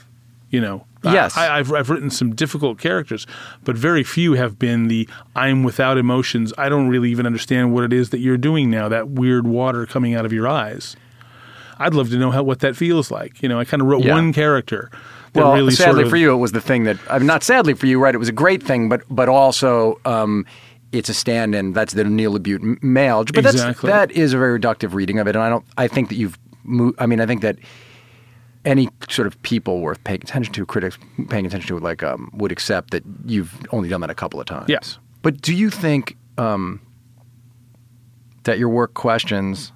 You know, Yes. I, I've I've written some difficult characters, but very few have been the I'm without emotions. I don't really even understand what it is that you're doing now. That weird water coming out of your eyes. I'd love to know how what that feels like. You know, I kind of wrote Yeah. one character. Well, really sadly sort of, for you, it was the thing that I mean, not sadly for you, right? It was a great thing, but but also um, it's a stand-in. That's the Neil LaBute male, but Exactly. that's that is a very reductive reading of it, and I don't. I think that you've. Mo- I mean, I think that any sort of people worth paying attention to, critics paying attention to, like um, would accept that you've only done that a couple of times. Yes. But do you think um, that your work questions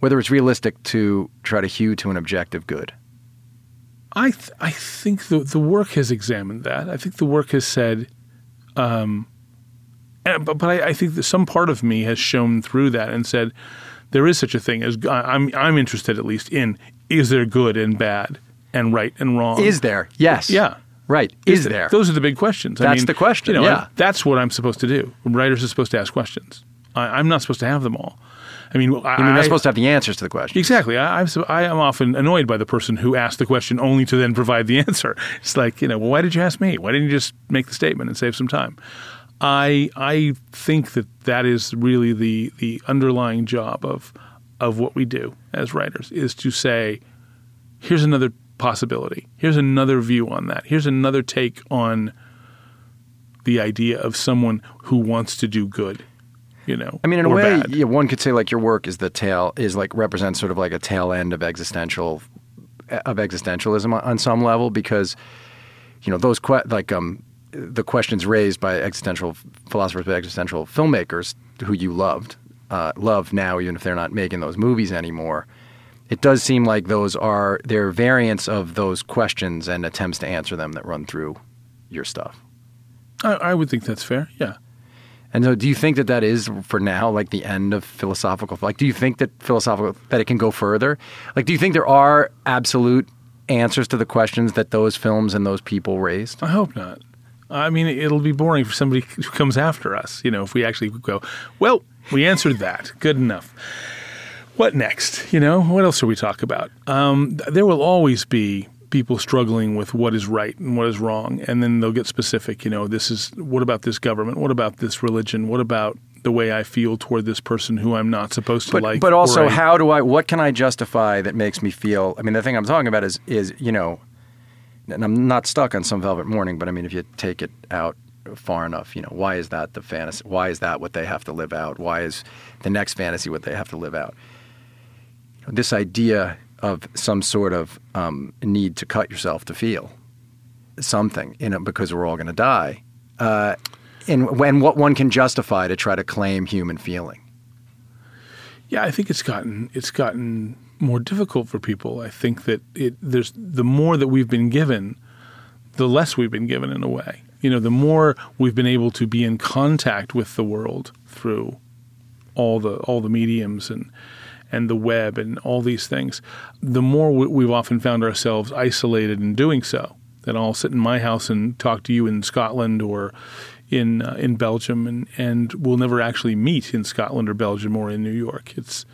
whether it's realistic to try to hew to an objective good? I th- I think the the work has examined that. I think the work has said, um, and, but but I, I think that some part of me has shown through that and said there is such a thing as I'm I'm interested at least in is there good and bad and right and wrong Is there? Yes. yeah Right. Is, there? those are the big questions I That's mean, the question, you know, yeah. that's what I'm supposed to do writers are supposed to ask questions I, I'm not supposed to have them all I mean I, I mean, I- supposed to have the answers to the question. Exactly. I, I'm I am often annoyed by the person who asked the question only to then provide the answer. It's like you know, well, why did you ask me? Why didn't you just make the statement and save some time? I I think that that is really the the underlying job of of what we do as writers is to say, here's another possibility. Here's another view on that. Here's another take on the idea of someone who wants to do good. You know, I mean, in a way, yeah, one could say like your work is the tail is like represents sort of like a tail end of existential of existentialism on- on some level because you know those que- like um the questions raised by existential philosophers, by existential filmmakers who you loved, uh, love now even if they're not making those movies anymore. It does seem like those are they're variants of those questions and attempts to answer them that run through your stuff. I, I would think that's fair. Yeah. And so, do you think that that is for now, like the end of philosophical? Like, do you think that philosophical that it can go further? Like, do you think there are absolute answers to the questions that those films and those people raised? I hope not. I mean, it'll be boring for somebody who comes after us. You know, if we actually go, well, we answered that. Good enough. What next? You know, what else should we talk about? Um, there will always be people struggling with what is right and what is wrong, and then they'll get specific. You know, this is what about this government? What about this religion? What about the way I feel toward this person who I'm not supposed to But, like? but also, I- how do I? What can I justify that makes me feel? I mean, the thing I'm talking about is is you know, and I'm not stuck on some Velvet Morning, but I mean, if you take it out far enough, you know, why is that the fantasy? Why is that what they have to live out? Why is the next fantasy what they have to live out? This idea of some sort of um, need to cut yourself to feel something, you know, because we're all going to die, uh, and when what one can justify to try to claim human feeling. Yeah, I think it's gotten it's gotten more difficult for people. I think that it there's the more that we've been given, the less we've been given in a way. You know, the more we've been able to be in contact with the world through all the all the mediums and and the web and all these things, the more we- we've often found ourselves isolated in doing so. That I'll sit in my house and talk to you in Scotland or in uh, in Belgium, and and we'll never actually meet in Scotland or Belgium or in New York. It's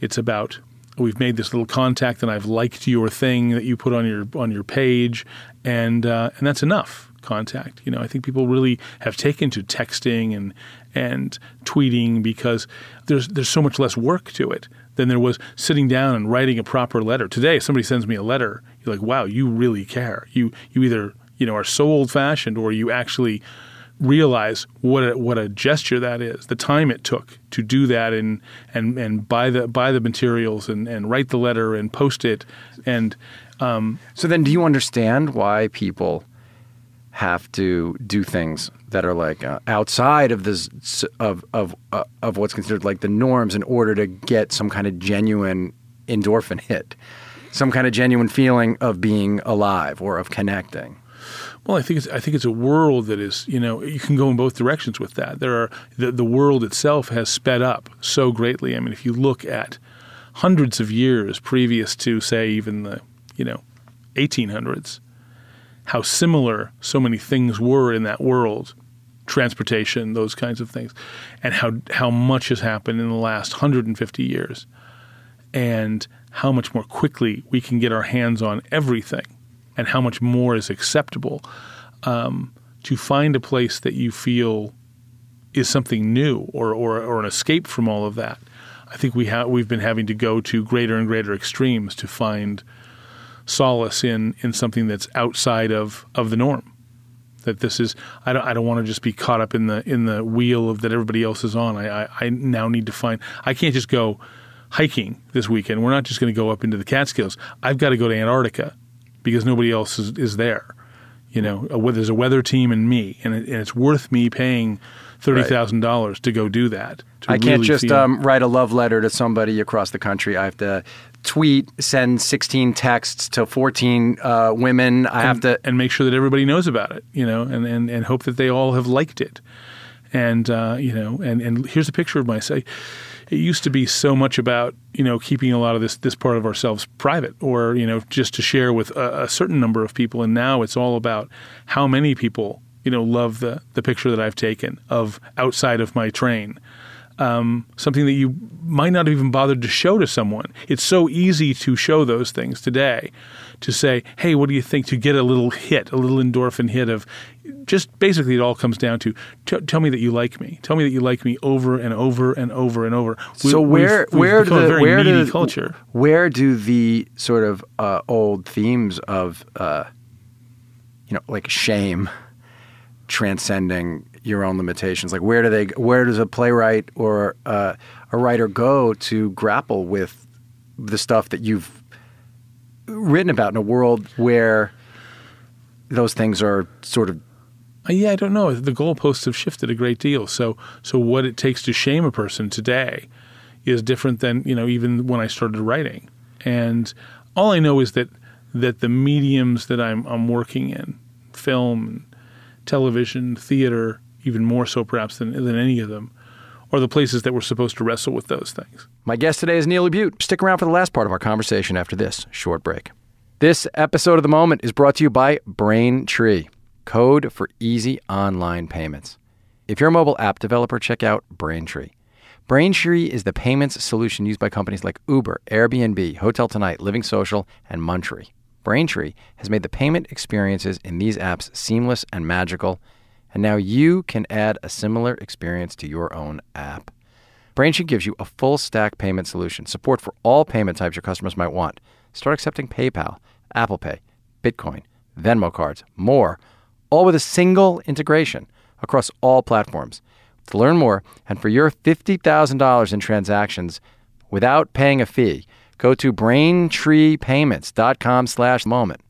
it's about we've made this little contact, and I've liked your thing that you put on your on your page, and uh, and that's enough contact. You know, I think people really have taken to texting and and tweeting because there's there's so much less work to it than there was sitting down and writing a proper letter. Today, somebody sends me a letter, you're like, wow, you really care. You you either you know are so old fashioned or you actually realize what a, what a gesture that is, the time it took to do that and and and buy the buy the materials and, and write the letter and post it and um, So then, do you understand why people have to do things that are like uh, outside of this of of uh, of what's considered like the norms in order to get some kind of genuine endorphin hit, some kind of genuine feeling of being alive or of connecting? Well, I think it's I think it's a world that is you know you can go in both directions with that. There are the the world itself has sped up so greatly. I mean, if you look at hundreds of years previous to say even the you know 1800s, how similar so many things were in that world, transportation, those kinds of things, and how how much has happened in the last 150 years, and how much more quickly we can get our hands on everything and how much more is acceptable. Um, to find a place that you feel is something new or, or, or an escape from all of that. I think we have we've been having to go to greater and greater extremes to find solace in in something that's outside of, of the norm. That this is I don't I don't want to just be caught up in the in the wheel of that everybody else is on. I, I, I now need to find I can't just go hiking this weekend. We're not just going to go up into the Catskills. I've got to go to Antarctica because nobody else is, is there. You know, a, there's a weather team and me, and, it, and it's worth me paying thirty thousand right. dollars to go do that. I really can't just um, write a love letter to somebody across the country. I have to tweet, send 16 texts to 14 uh, women. I and, have to and make sure that everybody knows about it. You know, and and, and hope that they all have liked it. And uh, you know, and and here's a picture of myself it used to be so much about you know keeping a lot of this this part of ourselves private or you know just to share with a, a, certain number of people and now it's all about how many people you know love the the picture that I've taken of outside of my train um, something that you might not have even bothered to show to someone. It's so easy to show those things today, to say, "Hey, what do you think?" To get a little hit, a little endorphin hit of, just basically, it all comes down to tell me that you like me. Tell me that you like me over and over and over and over. We, so where we've, we've where do the, where do culture. where do the sort of uh, old themes of uh, you know like shame transcending your own limitations? Like where do they? Where does a playwright or uh, a writer go to grapple with the stuff that you've written about in a world where those things are sort of uh, yeah, I don't know. The goalposts have shifted a great deal. So, so what it takes to shame a person today is different than you know even when I started writing. And all I know is that that the mediums that I'm I'm working in, film, television, theater, even more so perhaps than, than any of them, are the places that we're supposed to wrestle with those things. My guest today is Neil LaBute. Stick around for the last part of our conversation after this short break. This episode of The Moment is brought to you by Braintree, code for easy online payments. If you're a mobile app developer, check out Braintree. Braintree is the payments solution used by companies like Uber, Airbnb, Hotel Tonight, Living Social, and Muntree. Braintree has made the payment experiences in these apps seamless and magical and now you can add a similar experience to your own app. Braintree gives you a full stack payment solution, support for all payment types your customers might want. Start accepting PayPal, Apple Pay, Bitcoin, Venmo cards, more, all with a single integration across all platforms. To learn more and for your $50,000 in transactions without paying a fee, go to braintreepayments.com slash moment.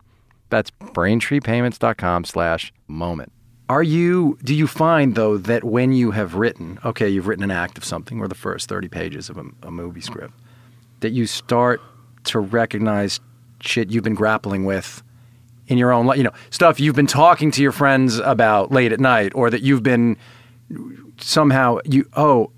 That's braintreepayments.com slash moment. Are you, do you find though that when you have written, okay, you've written an act of something or the first 30 pages of a, a movie script, that you start to recognize shit you've been grappling with in your own life, you know, stuff you've been talking to your friends about late at night or that you've been somehow, you, oh,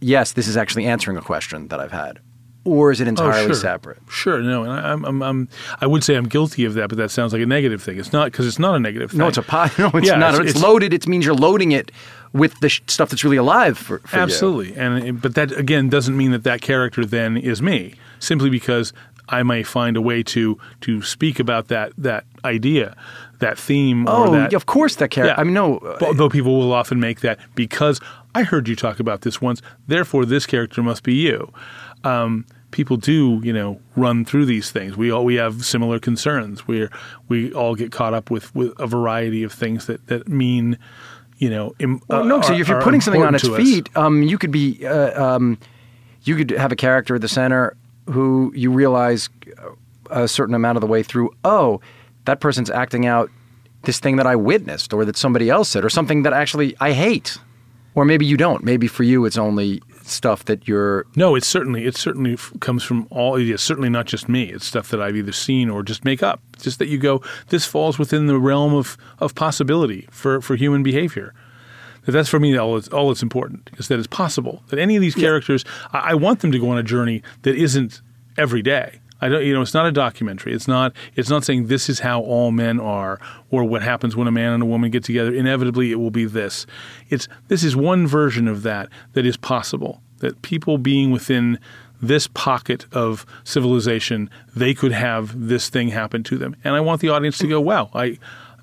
yes, this is actually answering a question that I've had or is it oh, entirely oh, sure. separate? Sure, no, and I, I'm, I'm, I would say I'm guilty of that, but that sounds like a negative thing. It's not because it's not a negative thing. No, it's a po- no, it's yeah, not. It's, it's, it's, loaded. It means you're loading it with the sh- stuff that's really alive for, for absolutely. You. And but that again doesn't mean that that character then is me. Simply because I may find a way to to speak about that that idea, that theme. Oh, that, of course, that character. Yeah. I mean, no. But, though people will often make that because I heard you talk about this once, therefore this character must be you. Um, people do, you know, run through these things. We all we have similar concerns. We we all get caught up with, with a variety of things that that mean, you know, Im, well, no. Uh, so if you're putting something on its feet, um, you could be, uh, um, you could have a character at the center who you realize a certain amount of the way through. Oh, that person's acting out this thing that I witnessed, or that somebody else said, or something that actually I hate. Or maybe you don't. Maybe for you, it's only stuff that you're. No, it's certainly it certainly f- comes from all. It's certainly not just me. It's stuff that I've either seen or just make up. Just that you go, this falls within the realm of of possibility for for human behavior. That that's for me all it's, all it's important is that it's possible that any of these characters. I, I want them to go on a journey that isn't every day. I don't, you know, it's not a documentary. It's not. It's not saying this is how all men are, or what happens when a man and a woman get together. Inevitably, it will be this. It's this is one version of that that is possible. That people being within this pocket of civilization, they could have this thing happen to them, and I want the audience to go, "Wow, I."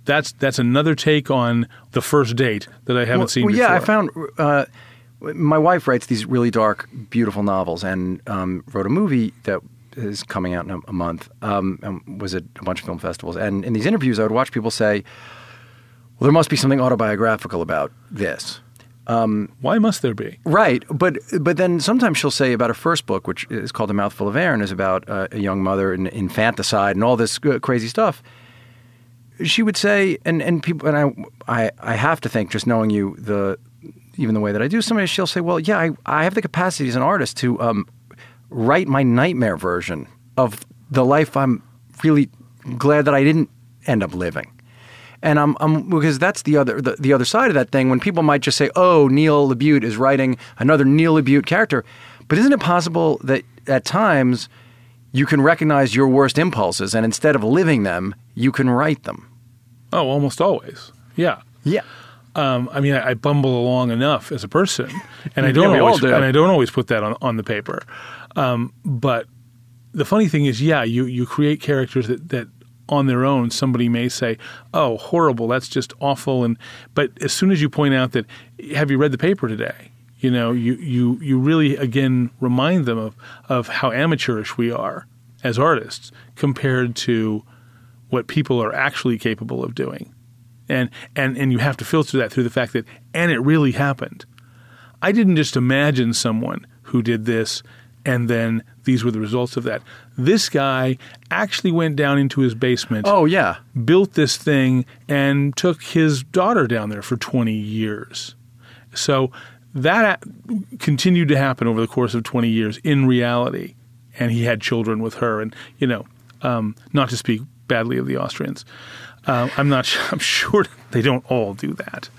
That's that's another take on the first date that I haven't well, seen well, before. yeah, I found. Uh, my wife writes these really dark, beautiful novels, and um, wrote a movie that is coming out in a, a month. Um, and was at a bunch of film festivals, and in these interviews, I would watch people say, "Well, there must be something autobiographical about this." Why must there be? Right, but but then sometimes she'll say about her first book, which is called A Mouthful of Air, and is about uh, a young mother and infanticide and all this uh, crazy stuff. She would say, and and people, and I, I, I have to think, just knowing you, the even the way that I do, somebody she'll say, well, yeah, I, I have the capacity as an artist to um, write my nightmare version of the life I'm really glad that I didn't end up living. And I'm, I'm because that's the other the, the other side of that thing when people might just say, "Oh, Neil LaBute is writing another Neil LaBute character," but isn't it possible that at times you can recognize your worst impulses and instead of living them, you can write them? Oh, almost always. Yeah. Yeah. Um, I mean, I, I bumble along enough as a person, and I don't all always, do. and I don't always put that on, on the paper. Um, but the funny thing is, yeah, you you create characters that that on their own somebody may say, "Oh, horrible! That's just awful." And but as soon as you point out that, have you read the paper today? You know, you you you really again remind them of of how amateurish we are as artists compared to what people are actually capable of doing and and and you have to filter that through the fact that and it really happened. I didn't just imagine someone who did this and then these were the results of that. This guy actually went down into his basement, Oh yeah. built this thing and took his daughter down there for 20 years. So that continued to happen over the course of 20 years in reality and he had children with her and you know um, not to speak badly of the Austrians. Uh, I'm not. su- I'm sure they don't all do that,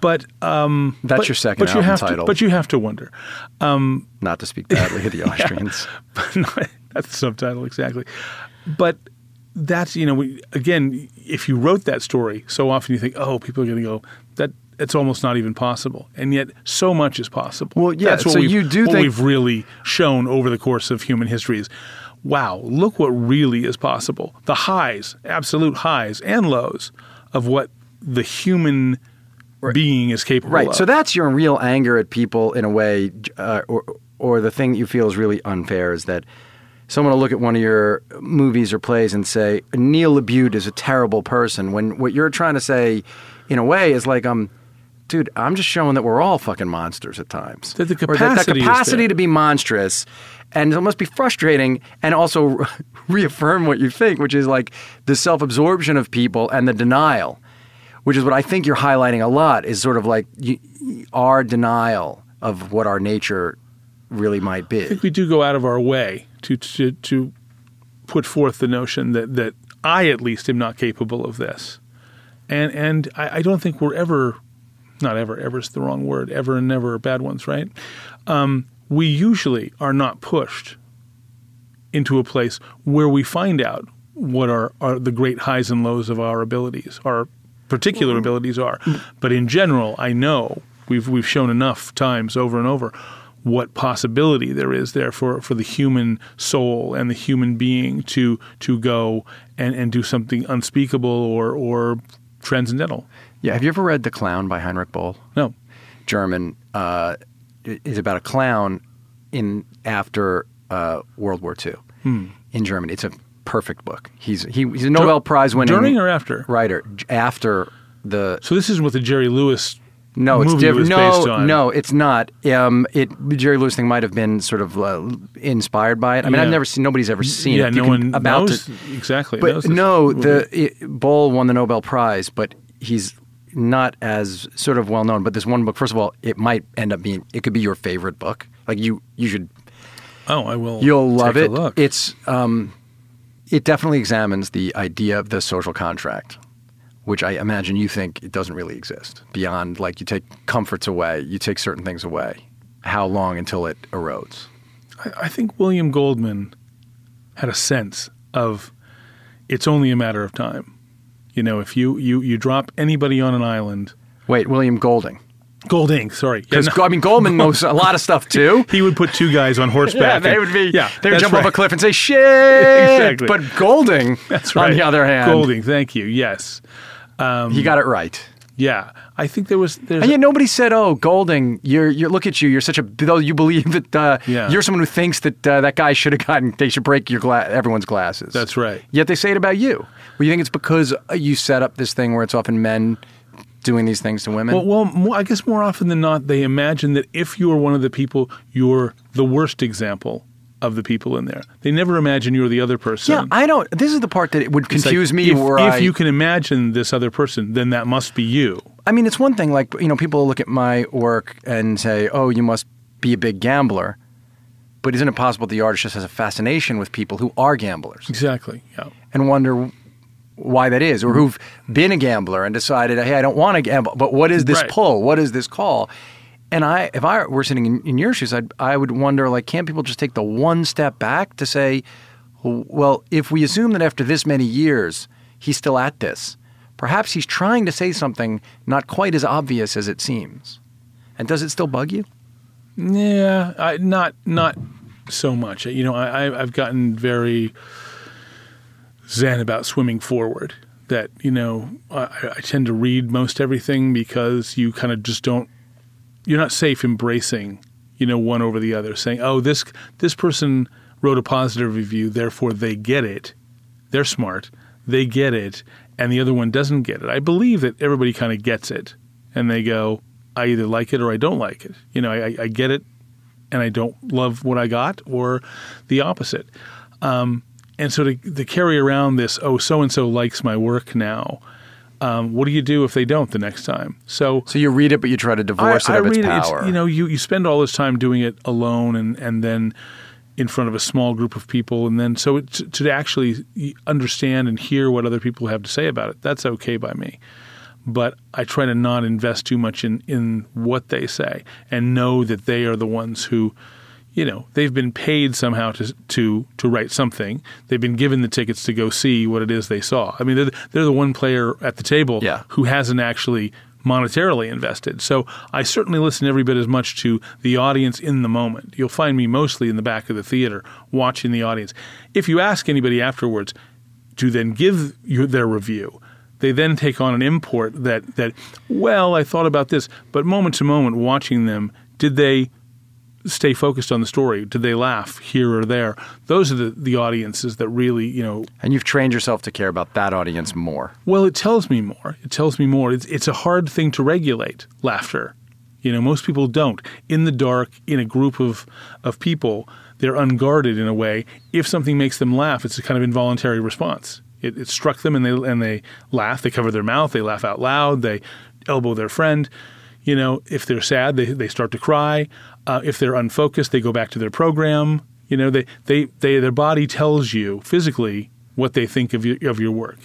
but um, That's but- your second but you have title. To, but you have to wonder. Not to speak badly of the Austrians. that's the subtitle exactly. But that's you know we, again, if you wrote that story, so often you think, oh, people are going to go that. It's almost not even possible, and yet so much is possible. Well, yeah, That's what so we've- you do what think- we've really shown over the course of human history is, wow, look what really is possible. The highs, absolute highs and lows of what the human being is capable Right. of. Right. So that's your real anger at people in a way, uh, or or the thing that you feel is really unfair is that someone will look at one of your movies or plays and say Neil LaBute is a terrible person. When what you're trying to say, in a way, is like um. Dude, I'm just showing that we're all fucking monsters at times. That the Or capacity the is capacity to be monstrous, and it must be frustrating, and also reaffirm what you think, which is like the self-absorption of people and the denial which is what I think you're highlighting a lot, is sort of like you, our denial of what our nature really might be. I think we do go out of our way to to, to put forth the notion that, that I at least am not capable of this, and and I, I don't think we're ever, not ever, ever is the wrong word. Ever and never are bad ones, right? Um, we usually are not pushed into a place where we find out what are, are the great highs and lows of our abilities, our particular abilities are. But in general, I know we've we've shown enough times over and over what possibility there is there for, for the human soul and the human being to to go and, and do something unspeakable or or transcendental. Yeah, have you ever read The Clown by Heinrich Boll? No. German. Uh, it is about a clown in after uh, World War II in Germany. It's a perfect book. He's he, he's a Nobel Prize winning During or after? writer after the So this isn't what the Jerry Lewis No, it's different. No, based on. no, it's not. Um, it Jerry Lewis thing might have been sort of uh, inspired by it. I mean, Yeah. I've never seen. Nobody's ever seen yeah, it. no can- one about knows to, exactly. But no, the it, Boll won the Nobel Prize, but he's not as sort of well known. But this one book, first of all, it might end up being. It could be your favorite book Like you, you should Oh, I will. You'll love it. It's um, it definitely examines the idea of the social contract, which I imagine you think it doesn't really exist. Beyond like you take comforts away, you take certain things away. How long until it erodes? I, I think William Goldman had a sense of it's only a matter of time. You know, if you you you drop anybody on an island, Wait, William Golding. Golding, sorry, Yeah, no, I mean Goldman knows a lot of stuff too. he would put two guys on horseback. Yeah, they would be. Yeah, they would jump right. off a cliff and say shit. Exactly. But Golding, That's right. on the other hand, Golding, thank you. Yes, um, he got it right. Yeah. I think there was there's And yet nobody said, "Oh, Golding, you're you look at you. You're such a though you believe that uh, Yeah. you're someone who thinks that uh, that guy should have gotten they should break your gla- everyone's glasses." That's right. Yet they say it about you. Well, you think it's because uh, you set up this thing where it's often men doing these things to women? Well, well more, I guess more often than not, they imagine that if you are one of the people, you're the worst example of the people in there. They never imagine you're the other person. yeah, I don't. This is the part that it would It's like, confuse me. If, where if I, you can imagine this other person, then that must be you. I mean, it's one thing like you know people look at my work and say, "Oh, you must be a big gambler," but isn't it possible the artist just has a fascination with people who are gamblers? Exactly. Yeah. and wonder why that is, or who've been a gambler and decided, hey, I don't want to gamble, but what is this Right. pull? What is this call? And I, if I were sitting in, in your shoes, I'd, I would wonder, like, can't people just take the one step back to say, well, if we assume that after this many years he's still at this, perhaps he's trying to say something not quite as obvious as it seems. And does it still bug you? Yeah, I, not not so much. You know, I, I've gotten very zen about swimming forward. That you know, I, I tend to read most everything because you kind of just don't. You're not safe embracing, you know, one over the other, saying, "Oh, this this person wrote a positive review, therefore they get it. They're smart, they get it, and the other one doesn't get it." I believe that everybody kind of gets it, and they go, "I either like it or I don't like it." You know, I, I get it, and I don't love what I got, or the opposite. Um, and so to, to carry around this, oh, so and so likes my work now. Um, what do you do if they don't the next time? So So you read it, but you try to divorce I, it of I its it. power. You know, you, you spend all this time doing it alone, and and then in front of a small group of people, and then so it, to, to actually understand and hear what other people have to say about it, that's okay by me. But I try to not invest too much in in what they say, and know that they are the ones who. You know, they've been paid somehow to to to write something. They've been given the tickets to go see what it is they saw. I mean, they're, they're the one player at the table Yeah. who hasn't actually monetarily invested. So I certainly listen every bit as much to the audience in the moment. You'll find me mostly in the back of the theater watching the audience. If you ask anybody afterwards to then give you their review, they then take on an import that that well, I thought about this, but moment to moment watching them, did they stay focused on the story? Did they laugh here or there? Those are the, the audiences that really, you know, and you've trained yourself to care about that audience more. well, it tells me more. It tells me more. It's, it's a hard thing to regulate, laughter. You know, most people don't. In the dark, in a group of, of people, they're unguarded in a way. If something makes them laugh, it's a kind of involuntary response. It, it struck them and they, and they laugh. They cover their mouth. They laugh out loud. They elbow their friend. You know, if they're sad, they, they start to cry. Uh, if they're unfocused, they go back to their program. You know, they, they, they, their body tells you physically what they think of your, of your work.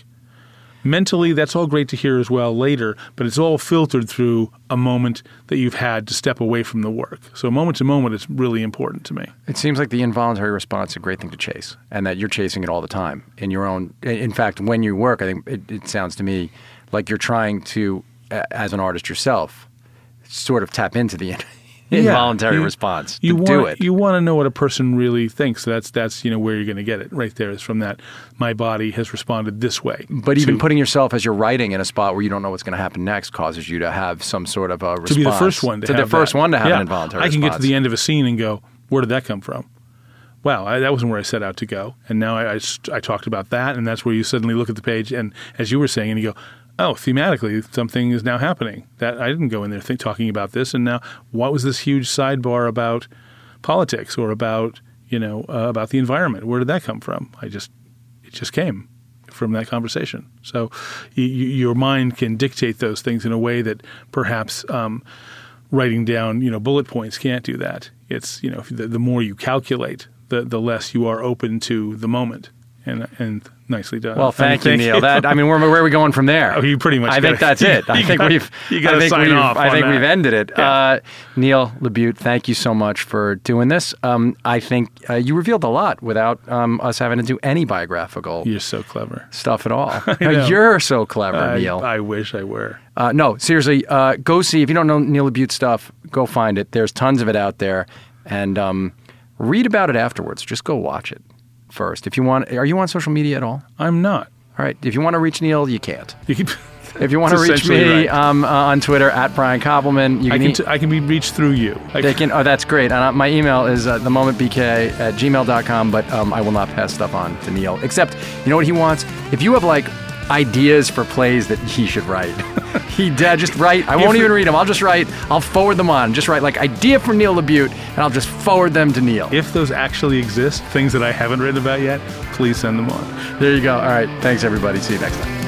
Mentally, that's all great to hear as well later, but it's all filtered through a moment that you've had to step away from the work. So, moment to moment is really important to me. It seems like the involuntary response is a great thing to chase, and that you're chasing it all the time in your own. In fact, when you work, I think it, it sounds to me like you're trying to, as an artist yourself, sort of tap into the involuntary you- response to You want, do it. You want to know what a person really thinks. That's that's you know where you're going to get it. Right there is from that. My body has responded this way. but even putting yourself as you're writing in a spot where you don't know what's going to happen next causes you to have some sort of a response. to be the first one to, to have the first that. one to have Yeah. an involuntary I can get to the end of a scene and go, where did that come from? Wow, I, that wasn't where I set out to go. And now I, I, I talked about that, and that's where you suddenly look at the page, and as you were saying, and you go, oh, thematically, something is now happening. That I didn't go in there think, talking about this, and now what was this huge sidebar about politics or about you know uh, about the environment? Where did that come from? I just it just came from that conversation. So your mind can dictate those things in a way that perhaps um, writing down you know bullet points can't do that. It's you know the, the more you calculate, the the less you are open to the moment. And and nicely done. Well, thank you, Neil. That I mean, where, where are we going from there? Oh, you pretty much I think that's it. I think gotta- we've. you gotta sign off I think that. we've ended it. Yeah. Uh, Neil LaBute, thank you so much for doing this. Um, I think uh, you revealed a lot without um, us having to do any biographical You're so clever. stuff at all. You're so clever, I, Neil. I wish I were. Uh, no, seriously, uh, go see. If you don't know Neil LaBute stuff, go find it. There's tons of it out there, and um, read about it afterwards. Just go watch it first. If you want, are you on social media at all? I'm not. All right. If you want to reach Neil, you can't. You can, If you want to reach me right. um, uh, on Twitter at Brian Koppelman, you I can. can e- t- I can be reached through you. I they can. Oh, that's great. And uh, my email is uh, themomentbk at gmail.com, but um, I will not pass stuff on to Neil. Except, you know what he wants? If you have like ideas for plays that he should write, he dad just write. I won't even read them. I'll just write. I'll forward them on. Just write like idea for Neil LaBute, and I'll just forward them to Neil. if those actually exist, things that I haven't written about yet, please send them on. There you go. All right. Thanks everybody. See you next time.